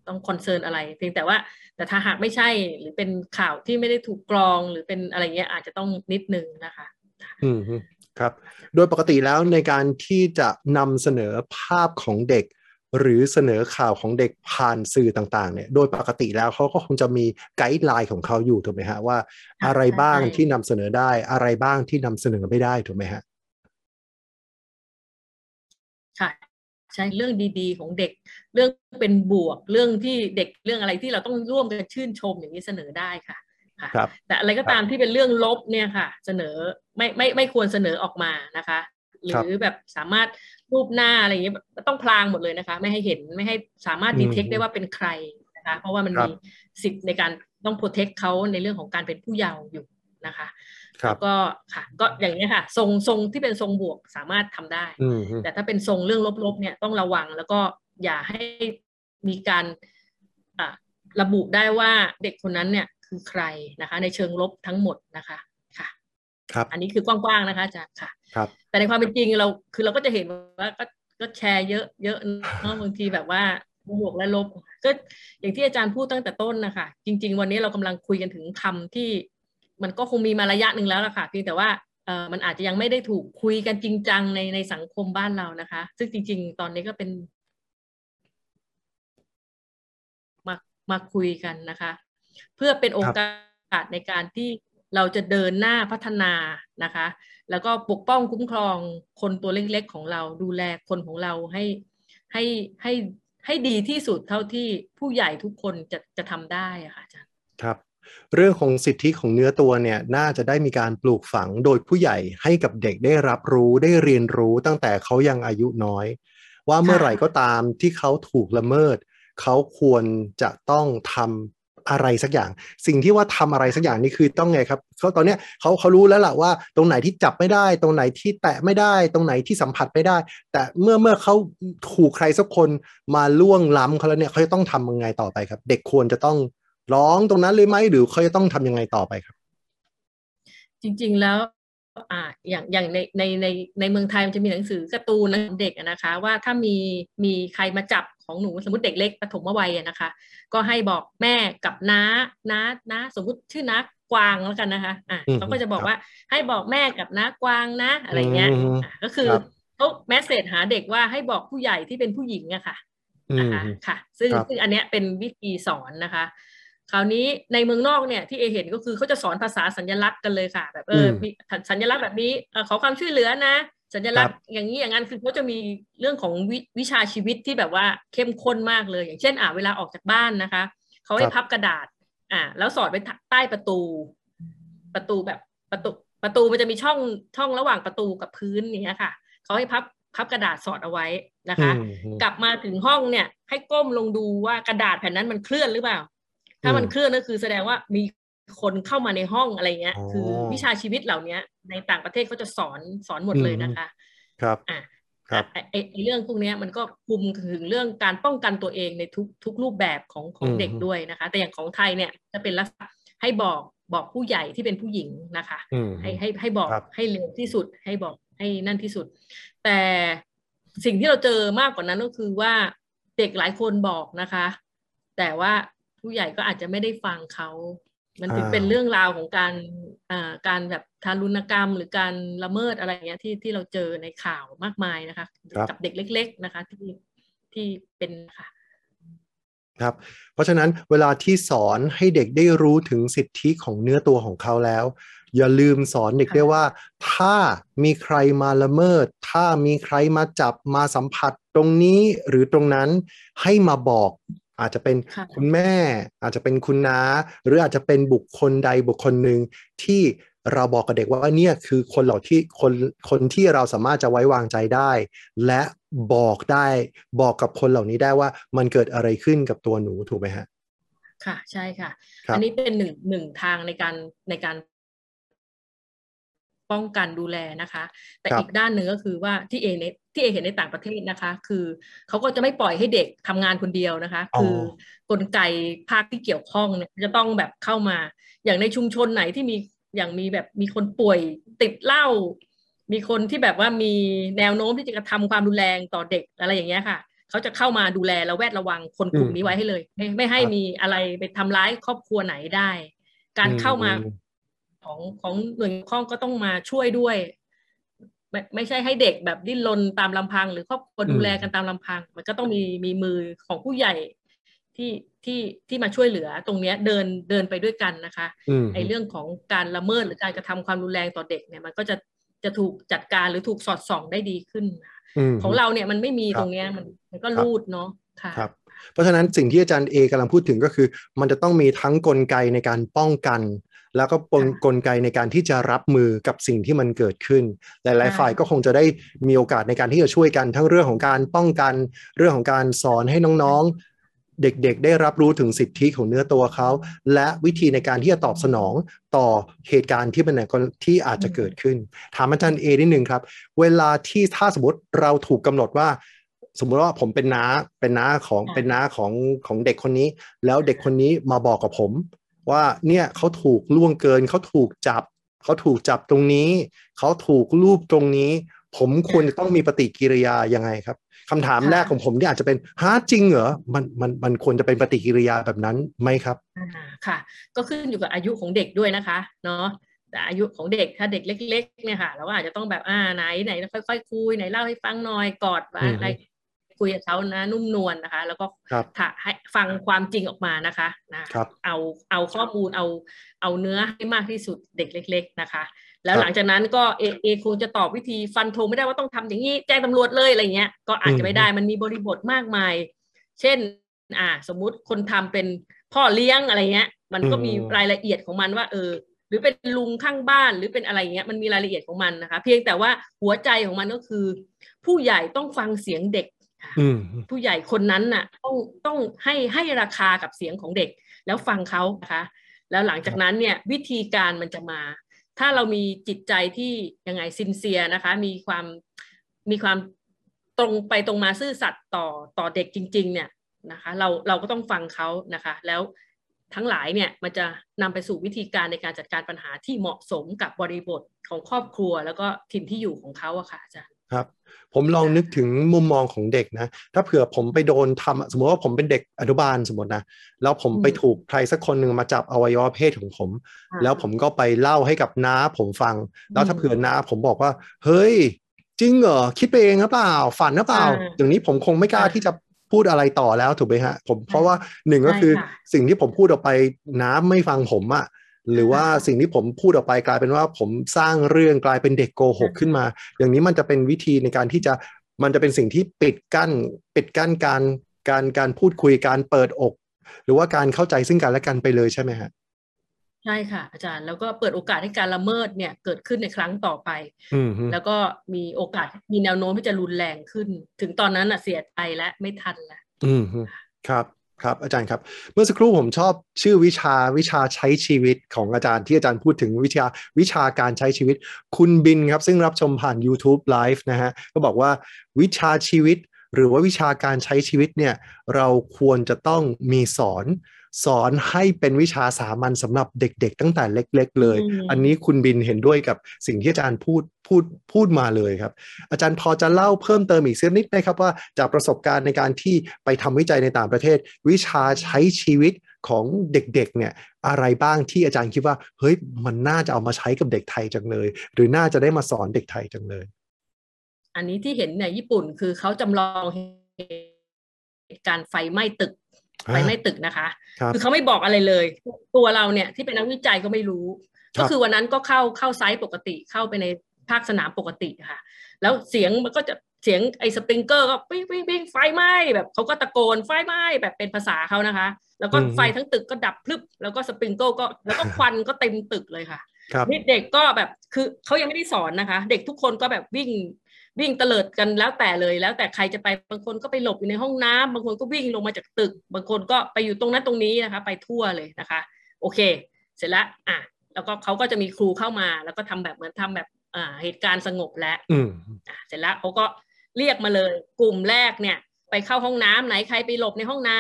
ต้องคอนเซิร์นอะไร เพียงแต่ว่า แต่ถ้าหากไม่ใช่หรือเป็นข่าวที่ไม่ได้ถูกกรองหรือเป็นอะไรเงี้ยอาจจะต้องนิดนึงนะคะ อืมครับ โดยปกติแล้วในการที่จะนำเสนอภาพของเด็ก หรือเสนอข่าวของเด็กผ่านสื่อต่างๆเนี่ยโดยปกติแล้วเขาก็คงจะมีไกด์ไลน์ของเขาอยู่ถูกไหมฮะว่า อะไรบ้างที่นำเสนอได้อะไรบ้างที่นำเสนอไม่ได้ถูกไหมฮะใช่ใช่เรื่องดีๆ ของเด็ก เรื่องเป็นบวกเรื่องที่เด็กเรื่องอะไรที่เราต้องร่วมกันชื่นชมอย่างนี้เสนอได้ค่ะค่ะแต่อะไรก็ตามที่เป็นเรื่องลบเนี่ยค่ะ เสนอไม่ไม่ไม่ควรเสนอออกมานะคะ หรือแบบสามารถ รูปหน้าอะไรอย่างเงี้ยต้องพลางหมดเลยนะคะ ไม่ให้เห็นไม่ให้สามารถดีเทคได้ว่าเป็นใครนะคะ เพราะว่ามันมีสิทธิ์ในการต้องโปรเทคเขาในเรื่องของการเป็นผู้เยาว์อยู่นะคะแล้วก็ค่ะ ก็อย่างนี้ค่ะทรงทรงที่เป็นทรงบวกสามารถทำได้ แต่ถ้าเป็นทรงเรื่องลบๆเนี่ยต้องระวังแล้วก็อย่าให้มีการระบุได้ว่าเด็กคนนั้นเนี่ยคือใครนะคะ ในเชิงลบทั้งหมดนะคะค่ะ ครับ อันนี้คือกว้างๆนะคะอาจารย์ค่ะ ครับ แต่ในความเป็นจริงเราคือเราก็จะเห็นว่าก็ก็แชร์เยอะเยอะเนาะบางทีแบบว่าบวกและลบ ก็อย่างที่อาจารย์พูดตั้งแต่ต้นนะคะจริง ๆ วันนี้เรากำลังคุยกันถึงคำที่ มันก็คงมีมาระยะหนึ่งแล้วล่ะค่ะเพียงแต่ว่าเออมันอาจจะยังไม่ได้ถูกคุยกันจริงจังในในสังคมบ้านเรานะคะ ซึ่งจริง ๆ ตอนนี้ก็เป็น มามาคุยกันนะคะ เพื่อเป็นโอกาสในการที่ เราจะเดินหน้าพัฒนานะคะ แล้วก็ปกป้องคุ้มครองคนตัวเล็กๆของเราดูแลคนของเราให้ให้ให้ให้ดีที่สุดเท่าที่ผู้ใหญ่ทุกคนจะจะทำได้อะค่ะอาจารย์ครับ เรื่องของสิทธิของเนื้อตัวเนี่ยน่าจะได้มีการปลูกฝังโดยผู้ใหญ่ให้กับเด็กได้รับรู้ได้เรียนรู้ตั้งแต่เขายังอายุน้อย ว่าเมื่อไหร่ก็ตามที่เขาถูกละเมิด เขาควรจะต้องทำ อะไรสักอย่าง สิ่งที่ว่าทำอะไรสักอย่างนี่คือต้องไงครับเขาตอนเนี้ยเขาเขารู้แล้วแหละว่า ตรงไหนที่จับไม่ได้ ตรงไหนที่แตะไม่ได้ ตรงไหนที่สัมผัสไม่ได้ แต่เมื่อเมื่อเขาถูกใครสักคนมาล่วงล้ำเขาแล้วเนี่ยเขาจะต้องทำยังไงต่อไปครับ เด็กควรจะต้องร้องตรงนั้นเลยไหมหรือเขาจะต้องทำยังไงต่อไปครับ จริง ๆแล้วอ่าอย่างอย่างในในในในเมืองไทยมันจะมีหนังสือการ์ตูนเด็กนะคะ ว่าถ้ามีมีใครมาจับ ของหนูสมมติเด็กเล็กปฐมวัยนะคะ ก็ให้บอกแม่กับน้าน้าน้าสมมติชื่อน้ากวางแล้วกันนะคะอ่าเขาก็จะบอกว่าให้บอกแม่กับน้ากวางนะอะไรเงี้ยก็คือเขาแมสเซจหาเด็กว่าให้บอกผู้ใหญ่ที่เป็นผู้หญิงอะค่ะนะคะค่ะ ซึ่งซึ่งอันเนี้ยเป็นวิธีสอนนะคะคราวนี้ในเมืองนอกเนี่ยที่เอเห็นก็คือเขาจะสอนภาษาสัญลักษณ์กันเลยค่ะ แบบเออมีสัญลักษณ์แบบนี้ขอความช่วยเหลือนะ สัญลักษณ์อย่างนี้อย่างนั้นคือเขาจะมีเรื่องของววิชาชีวิตที่แบบว่าเข้มข้นมากเลย อย่างเช่น อ่าเวลาออกจากบ้านนะคะเขาให้พับกระดาษ อ่า แล้วสอดไว้ใต้ประตู ประตูแบบประตูประตูมันจะมีช่องช่องระหว่างประตูกับพื้นอย่างเงี้ยค่ะเขาให้พับพับกระดาษสอดเอาไว้นะคะ กลับมาถึงห้องเนี่ย ให้ก้มลงดูว่ากระดาษแผ่นนั้นมันเคลื่อนหรือเปล่า ถ้ามันเคลื่อนก็คือแสดงว่ามี คนเข้ามาในห้องอะไรเงี้ย คือวิชาชีวิตเหล่านี้ในต่างประเทศเขาจะสอนสอนหมดเลยนะคะ ครับอะครับไอ้เรื่องพวกนี้มันก็คุมถึงเรื่องการป้องกันตัวเองในทุกทุกรูปแบบของของเด็กด้วยนะคะ แต่อย่างของไทยเนี่ยจะเป็นลักษณะให้บอกบอกผู้ใหญ่ที่เป็นผู้หญิงนะคะ ให้ให้ให้บอกให้เร็วที่สุด ให้บอกให้นั่นที่สุด แต่สิ่งที่เราเจอมากกว่านั้นก็คือว่าเด็กหลายคนบอกนะคะ แต่ว่าผู้ใหญ่ก็อาจจะไม่ได้ฟังเขา มันถึงเป็นเรื่องราวของการอ่าการแบบทารุณกรรม หรือการละเมิดอะไรเงี้ยที่ที่เราเจอในข่าวมากมายนะคะ กับเด็กเล็ก ๆ นะคะ ที่ที่เป็นค่ะครับเพราะฉะนั้นเวลาที่สอนให้เด็กได้รู้ถึงสิทธิของเนื้อตัวของเขาแล้ว อย่าลืมสอนเด็กด้วยว่า ถ้ามีใครมาละเมิด ถ้ามีใครมาจับมาสัมผัสตรงนี้หรือตรงนั้นให้มาบอก อาจจะเป็นคุณแม่ อาจจะเป็นคุณน้า หรืออาจจะเป็นบุคคลใดบุคคลหนึ่งที่เราบอกกับเด็กว่าเนี่ยคือคนเหล่าที่คนคนที่เราสามารถจะไว้วางใจได้ และบอกได้บอกกับคนเหล่านี้ได้ว่ามันเกิดอะไรขึ้นกับตัวหนูถูกไหมฮะ ค่ะใช่ค่ะ อันนี้เป็นหนึ่งหนึ่งทางในการในการป้องกันดูแลนะคะ แต่อีกด้านหนึ่งก็คือว่าที่เอใน ที่เอเห็นในต่างประเทศนะคะ คือเขาก็จะไม่ปล่อยให้เด็กทำงานคนเดียวนะคะ คือกลไกภาคที่เกี่ยวข้องเนี่ยจะต้องแบบเข้ามา อย่างในชุมชนไหนที่มีอย่างมีแบบมีคนป่วยติดเหล้ามีคนที่แบบว่ามีแนวโน้มที่จะกระทำความรุนแรงต่อเด็กอะไรอย่างเงี้ยค่ะเขาจะเข้ามาดูแลและแวดระวังคนกลุ่มนี้ไว้ให้เลย ไม่ไม่ให้มีอะไรไปทำร้ายครอบครัวไหนได้ การเข้ามาของของหน่วยข้องก็ต้องมาช่วยด้วย ไม่ไม่ใช่ให้เด็กแบบดิ้นรนตามลำพัง หรือครอบครัวดูแลกันตามลำพัง มันก็ต้องมีมีมือของผู้ใหญ่ที่ที่ที่มาช่วยเหลือตรงเนี้ยเดินเดินไปด้วยกันนะคะไอ้เรื่องของการละเมิดหรือการกระทำความรุนแรงต่อเด็กเนี่ยมันก็จะจะถูกจัดการหรือถูกสอดส่องได้ดีขึ้นของเราเนี่ยมันไม่มีตรงเนี้ยมันมันก็รูดเนาะค่ะครับเพราะฉะนั้นสิ่งที่อาจารย์เอกำลังพูดถึงก็คือ มันจะต้องมีทั้งกลไกในการป้องกัน แล้วก็กลกลไกในการที่จะรับมือกับสิ่งที่มันเกิดขึ้น หลาย ๆ ฝ่ายก็คงจะได้มีโอกาสในการที่จะช่วยกัน ทั้งเรื่องของการป้องกันเรื่องของการสอนให้น้องๆ เด็กๆ ได้รับรู้ถึงสิทธิของเนื้อตัวเขา และวิธีในการที่จะตอบสนองต่อเหตุการณ์ที่เป็นที่อาจจะเกิดขึ้น ถามอาจารย์เอนิดนึงครับ เวลาที่ถ้าสมมติเราถูกกำหนดว่าสมมุติว่าผมเป็นน้าเป็นน้าของเป็นน้าของของเด็กคนนี้ แล้วเด็กคนนี้มาบอกกับผม ว่าเนี่ยเขาถูกล่วงเกินเขาถูกจับเขาถูกจับตรงนี้ เขาถูกรูปตรงนี้ ผมควรจะต้องมีปฏิกิริยายังไงครับคำถามแรกของผมที่อาจจะเป็นฮะจริงเหรอมันมันมันควรจะเป็นปฏิกิริยาแบบนั้นไหมครับค่ะ ก็ขึ้นอยู่กับอายุของเด็กด้วยนะคะเนาะแต่อายุของเด็กถ้าเด็กเล็ก ๆ เนี่ยค่ะเราก็อาจจะต้องแบบอ่าไหนไหนค่อยๆคุยไหนเล่าให้ฟังหน่อยกอดอะไร คุยกับเขานะนุ่มนวลนะคะ แล้วก็ให้ฟังความจริงออกมานะคะนะเอาเอาข้อมูลเอาเอาเนื้อให้มากที่สุดเด็กเล็ก ๆนะคะ แล้วหลังจากนั้นก็เอเอคงจะตอบวิธีฟันธงไม่ได้ว่าต้องทำอย่างนี้แจ้งตำรวจเลยอะไรเงี้ยก็อาจจะไม่ได้มันมีบริบทมากมาย เช่นอ่าสมมุติคนทำเป็นพ่อเลี้ยงอะไรเงี้ย มันก็มีรายละเอียดของมันว่า เออ หรือเป็นลุงข้างบ้านหรือเป็นอะไรเงี้ยมันมีรายละเอียดของมันนะคะ เพียงแต่ว่าหัวใจของมันก็คือ ผู้ใหญ่ต้องฟังเสียงเด็ก ผู้ใหญ่คนนั้นน่ะ ต้องต้องให้ให้ราคากับเสียงของเด็ก แล้วฟังเขานะคะแล้วหลังจากนั้นเนี่ยวิธีการมันจะมา ถ้าเรามีจิตใจที่ยังไงซินเซียนะคะ มีความมีความตรงไปตรงมาซื่อสัตย์ต่อต่อเด็กจริง ๆ เนี่ยนะคะ เราเราก็ต้องฟังเขานะคะ แล้วทั้งหลายเนี่ยมันจะนำไปสู่วิธีการในการจัดการปัญหาที่เหมาะสมกับบริบทของครอบครัว แล้วก็ถิ่นที่อยู่ของเขาอะค่ะอาจารย์ ครับผมลองนึกถึงมุมมองของเด็กนะ ถ้าเผื่อผมไปโดนทำสมมติว่าผมเป็นเด็กอนุบาลสมมตินะแล้วผมไปถูกใครสักคนหนึ่งมาจับอวัยวะเพศของผม แล้วผมก็ไปเล่าให้กับน้าผมฟัง แล้วถ้าเผื่อน้าผมบอกว่า เฮ้ย จริงเหรอคิดไปเองหรือเปล่า ฝันหรือเปล่าอย่างนี้ผมคงไม่กล้าที่จะพูดอะไรต่อแล้วถูกไหมฮะผมเพราะว่าหนึ่งก็คือสิ่งที่ผมพูดออกไปน้าไม่ฟังผมอะ หรือว่าสิ่งที่ผมพูดออกไปกลายเป็นว่าผมสร้างเรื่องกลายเป็นเด็กโกหกขึ้นมา อย่างนี้มันจะเป็นวิธีในการที่จะมันจะเป็นสิ่งที่ปิดกั้นปิดกั้นการการการพูดคุยการเปิดอก หรือว่าการเข้าใจซึ่งกันและกันไปเลยใช่ไหมฮะใช่ค่ะ อาจารย์แล้วก็เปิดโอกาสให้การละเมิดเนี่ยเกิดขึ้นในครั้งต่อไป แล้วก็มีโอกาสมีแนวโน้มที่จะรุนแรงขึ้น ถึงตอนนั้นอะเสียใจและไม่ทันแล้วอืมครับ ครับอาจารย์ครับเมื่อสักครู่ผมชอบชื่อวิชาวิชาใช้ชีวิตของอาจารย์ที่อาจารย์พูดถึงวิชาวิชาการใช้ชีวิต คุณบินครับซึ่งรับชมผ่าน YouTube Live นะฮะก็บอกว่าวิชาชีวิต หรือว่าวิชาการใช้ชีวิตเนี่ยเราควรจะต้องมีสอน สอนให้เป็นวิชาสามัญสำหรับเด็ก ๆ ตั้งแต่เล็ก ๆ เลย อันนี้คุณบินเห็นด้วยกับสิ่งที่อาจารย์พูดพูดพูดมาเลยครับ อาจารย์พอจะเล่าเพิ่มเติมอีกสักนิดไหมครับว่าจากประสบการณ์ในการที่ไปทำวิจัยในต่างประเทศ วิชาใช้ชีวิตของเด็กๆเนี่ยอะไรบ้างที่อาจารย์คิดว่า เฮ้ยมันน่าจะเอามาใช้กับเด็กไทยจังเลย หรือน่าจะได้มาสอนเด็กไทยจังเลย อันนี้ที่เห็นในญี่ปุ่นคือเขาจำลองการไฟไหม้ตึก ไฟไหม้ตึกนะคะคือเขาไม่บอกอะไรเลย ตัวเราเนี่ยที่เป็นนักวิจัยก็ไม่รู้ ก็คือวันนั้นก็เข้าเข้าไซต์ปกติเข้าไปในภาคสนามปกติค่ะ แล้วเสียงมันก็จะเสียงไอ้สปริงเกอร์ก็ปิ้งปิ้งปิ้งไฟไหม้แบบเขาก็ตะโกนไฟไหม้แบบเป็นภาษาเขานะคะ แล้วก็ไฟทั้งตึกก็ดับพลึบแล้วก็สปริงเกิลก็แล้วก็ควันก็เต็มตึกเลยค่ะนี่เด็กก็แบบคือเขายังไม่ได้สอนนะคะ เด็กทุกคนก็แบบวิ่ง วิ่งเตลิดกันแล้วแต่เลย แล้วแต่ใครจะไปบางคนก็ไปหลบอยู่ในห้องน้ำบางคนก็วิ่งลงมาจากตึก บางคนก็ไปอยู่ตรงนั้นตรงนี้นะคะ ไปทั่วเลยนะคะ โอเค เสร็จแล้วอะแล้วก็เขาก็จะมีครูเข้ามา แล้วก็ทำแบบเหมือนทำแบบอ่าเหตุการณ์สงบแล้วอ่าเสร็จแล้วเขาก็เรียกมาเลยกลุ่มแรกเนี่ย ไปเข้าห้องน้ำไหนใครไปหลบในห้องน้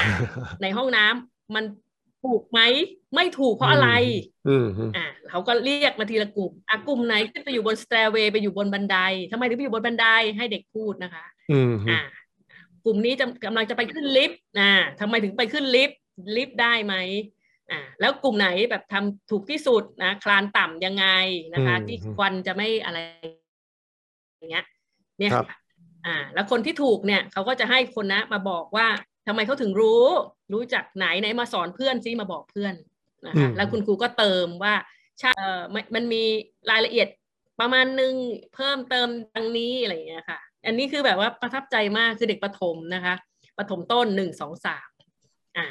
ำในห้องน้ำมัน ถูกไหมไม่ถูกเพราะอะไรอ่าเขาก็เรียกมาทีละกลุ่มอะกลุ่มไหนขึ้นไปอยู่บน stairway ไปอยู่บนบันไดทำไมถึงไปอยู่บนบันไดให้เด็กพูดนะคะอ่ากลุ่มนี้จะกำลังจะไปขึ้นลิฟต์อ่าทำไมถึงไปขึ้นลิฟต์ลิฟต์ได้ไหมอ่าแล้วกลุ่มไหนแบบทำถูกที่สุดนะคลานต่ำยังไงนะคะ ที่ควันจะไม่อะไร อย่างเงี้ย เนี่ยอ่า แล้วคนที่ถูกเนี่ยเขาก็จะให้คนนะมาบอกว่า ทำไมเขาถึงรู้ รู้จากไหนไหนมาสอนเพื่อนซิมาบอกเพื่อนนะคะแล้วคุณครูก็เติมว่าใช่เออมันมีรายละเอียดประมาณนึงเพิ่มเติมดังนี้อะไรอย่างเงี้ยค่ะ อันนี้คือแบบว่าประทับใจมากคือเด็กประถมนะคะประถมต้นหนึ่งสองสามอ่า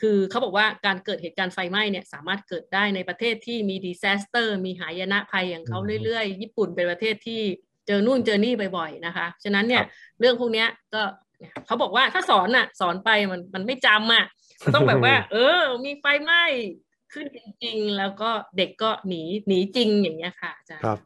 คือเขาบอกว่าการเกิดเหตุการณ์ไฟไหม้เนี่ยสามารถเกิดได้ในประเทศที่มี disaster มีหายนะภัยอย่างเขาเรื่อยๆ ญี่ปุ่นเป็นประเทศที่เจอนู่นเจอนี่บ่อยๆนะคะ ฉะนั้นเนี่ยเรื่องพวกนี้ก็ เขาบอกว่าถ้าสอนอะ สอนไปมันมันไม่จำอะต้องแบบว่า เออ มีไฟไหม้ขึ้นจริง ๆ แล้วก็เด็กก็หนีหนีจริงอย่างเงี้ยค่ะอาจารย์ครับ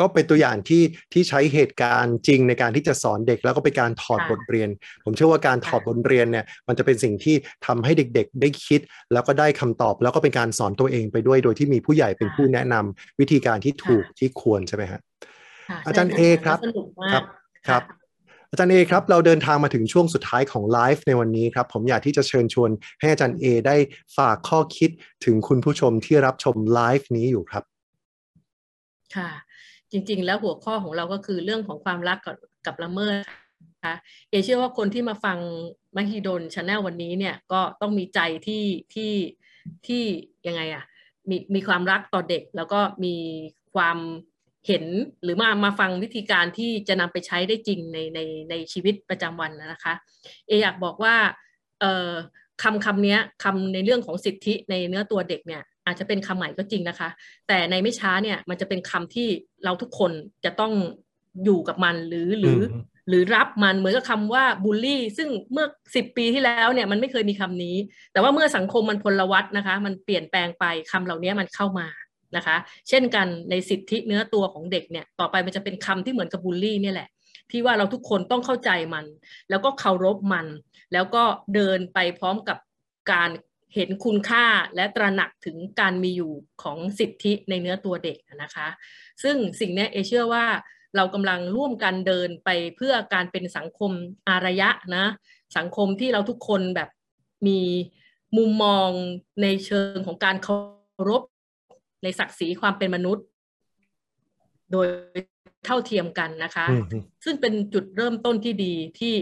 ก็เป็นตัวอย่างที่ที่ใช้เหตุการณ์จริงในการที่จะสอนเด็ก แล้วก็เป็นการถอดค่ะบทเรียน ผมเชื่อว่าการถอดค่ะบทเรียนเนี่ย มันจะเป็นสิ่งที่ทำให้เด็ก ๆ ได้คิด แล้วก็ได้คำตอบ แล้วก็เป็นการสอนตัวเองไปด้วย โดยที่มีผู้ใหญ่เป็นผู้แนะนำวิธีการที่ถูกที่ควรใช่ไหมฮะค่ะอาจารย์ใช่เอครับสนุกมาครับครับ อาจารย์เอครับเราเดินทางมาถึงช่วงสุดท้ายของไลฟ์ในวันนี้ครับผมอยากที่จะเชิญชวนให้อาจารย์เอได้ฝากข้อคิดถึงคุณผู้ชมที่รับชมไลฟ์นี้อยู่ครับ ค่ะ จริงๆ แล้วหัวข้อของเราก็คือเรื่องของความรักกับกับละเมิดนะคะเอเชื่อว่าคนที่มาฟัง Mahidol Channel วันนี้เนี่ยก็ต้องมีใจที่ที่ที่ยังไงอะมีมีความรักต่อเด็กแล้วก็มีความ เห็นหรือมามาฟังวิธีการที่จะนำไปใช้ได้จริงในในในชีวิตประจำวันนะคะ เออยากบอกว่าเอ่อคำคำเนี้ยคำในเรื่องของสิทธิในเนื้อตัวเด็กเนี่ยอาจจะเป็นคำใหม่ก็จริงนะคะ แต่ในไม่ช้าเนี่ยมันจะเป็นคำที่เราทุกคนจะต้องอยู่กับมันหรือหรืออืมหรือรับมันเหมือนกับคำว่าบูลลี่ ซึ่งเมื่อสิบปีที่แล้วเนี่ยมันไม่เคยมีคำนี้ แต่ว่าเมื่อสังคมมันพลวัตนะคะ มันเปลี่ยนแปลงไปคำเหล่านี้มันเข้ามา นะคะ เช่นกันในสิทธิเนื้อตัวของเด็กเนี่ยต่อไปมันจะเป็นคำที่เหมือนกับบูลลี่เนี่ยแหละ ที่ว่าเราทุกคนต้องเข้าใจมัน แล้วก็เคารพมัน แล้วก็เดินไปพร้อมกับการเห็นคุณค่าและตระหนักถึงการมีอยู่ของสิทธิในเนื้อตัวเด็กนะคะ ซึ่งสิ่งนี้เอเชื่อว่าเรากำลังร่วมกันเดินไปเพื่อการเป็นสังคมอารยะนะสังคมที่เราทุกคนแบบมีมุมมองในเชิงของการเคารพ ในศักดิ์ศรีความเป็นมนุษย์ โดยเท่าเทียมกันนะคะอืมซึ่งเป็นจุดเริ่มต้นที่ดีที่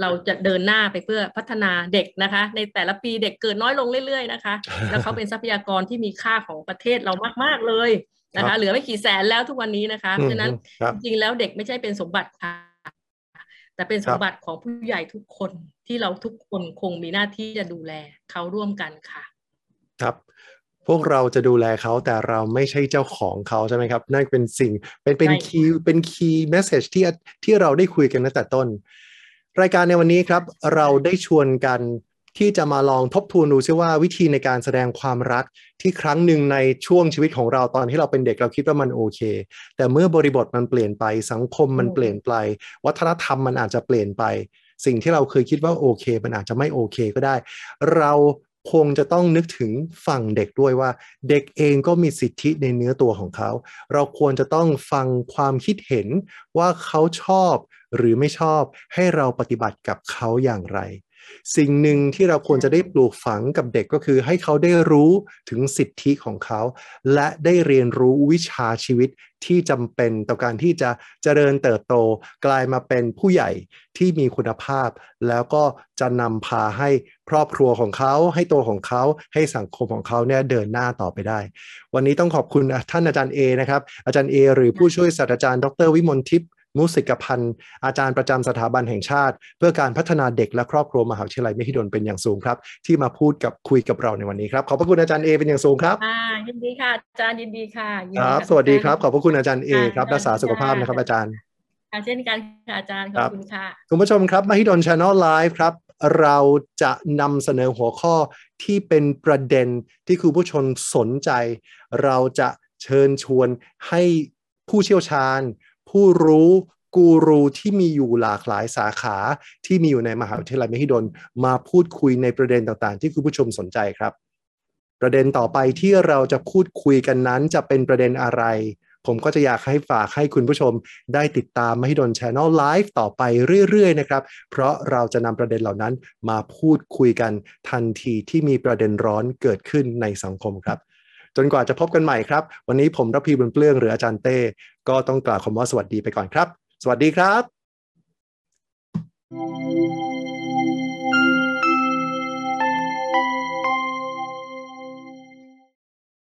เราจะเดินหน้าไปเพื่อพัฒนาเด็กนะคะ ในแต่ละปีเด็กเกิดน้อยลงเรื่อยๆนะคะ แล้วเขาเป็นทรัพยากรที่มีค่าของประเทศเรามากๆเลยนะครัคะบเหลือไม่กี่แสนแล้วทุกวันนี้นะคะอืเพมราะฉะนั้นครับจริงๆแล้วเด็กไม่ใช่เป็นสมบัติค่ะ แต่เป็นสมบัติของผู้ใหญ่ทุกคนที่เราทุกคนคงมีหน้าที่จะดูแลเขาร่วมกันค่ะ ครับ พวกเราจะดูแลเขาแต่เราไม่ใช่เจ้าของเขาใช่ไหมครับ นั่นเป็นสิ่งเป็นเป็นใช่ key เป็น key message ที่ที่เราได้คุยกันตั้งแต่ต้น รายการในวันนี้ครับ เราได้ชวนกันที่จะมาลองทบทวนดูซิว่าวิธีในการแสดงความรักที่ครั้งหนึ่งในช่วงชีวิตของเราตอนที่เราเป็นเด็กเราคิดว่ามันโอเค แต่เมื่อบริบทมันเปลี่ยนไปสังคมมันอืมเปลี่ยนไป วัฒนธรรมมันอาจจะเปลี่ยนไป สิ่งที่เราเคยคิดว่าโอเค มันอาจจะไม่โอเคก็ได้ เรา คงจะต้องนึกถึงฝั่งเด็กด้วยว่า เด็กเองก็มีสิทธิในเนื้อตัวของเขา เราควรจะต้องฟังความคิดเห็นว่าเขาชอบหรือไม่ชอบให้เราปฏิบัติกับเขาอย่างไร สิ่งหนึ่งที่เราควรจะได้ปลูกฝังกับเด็กก็คือ ให้เขาได้รู้ถึงสิทธิของเขา และได้เรียนรู้วิชาชีวิตที่จำเป็นต่อการที่จะเจริญเติบโต กลายมาเป็นผู้ใหญ่ที่มีคุณภาพ แล้วก็จะนำพาให้ครอบครัวของเขา ให้ตัวของเขา ให้สังคมของเขาเนี่ยเดินหน้าต่อไปได้ วันนี้ต้องขอบคุณท่านอาจารย์เอนะครับ อาจารย์เอหรือผู้ช่วยศาสตราจารย์ ดรวิมลทิพย์ มุสิกพันธ์อาจารย์ประจำสถาบันแห่งชาติ เพื่อการพัฒนาเด็กและครอบครัวมหาวิทยาลัยมหิดลเป็นอย่างสูงครับ ที่มาพูดกับคุยกับเราในวันนี้ครับขอบพระคุณอาจารย์เอเป็นอย่างสูงครับอ่ายินดีค่ะอาจารย์ยินดีค่ะยินคดีรับค่ะสวัสดีครับทุกขอบพระคุณอาจารย์เอค่ะครับรักษาสุขภาพนะครับค่ะอาจารย์ท่านเช่นกันค่ะอาจารย์ขครัอบบคุณค่ะคุณผู้ชมครับมหิดล Channel Live ครับเราจะนำเสนอหัวข้อที่เป็นประเด็นที่คุณผู้ชมสนใจ เราจะเชิญชวนให้ผู้เชี่ยวชาญ ผู้รู้กูรูที่มีอยู่หลากหลายสาขาที่มีอยู่ในมหาวิทยาลัยมหิดลมาพูดคุยในประเด็นต่างๆ ที่คุณผู้ชมสนใจครับ ประเด็นต่อไปที่เราจะพูดคุยกันนั้นจะเป็นประเด็นอะไร ผมก็จะอยากให้ฝากให้คุณผู้ชมได้ติดตามมหิดล Channel Live ต่อไปเรื่อยๆนะครับ เพราะเราจะนำประเด็นเหล่านั้นมาพูดคุยกันทันทีที่มีประเด็นร้อนเกิดขึ้นในสังคมครับ จนกว่าจะพบกันใหม่ครับ วันนี้ผมรพีบุญเปลื้องหรืออาจารย์เต้ ก็ต้องกล่าวคำว่าสวัสดีไปก่อนครับ สวัสดีครับ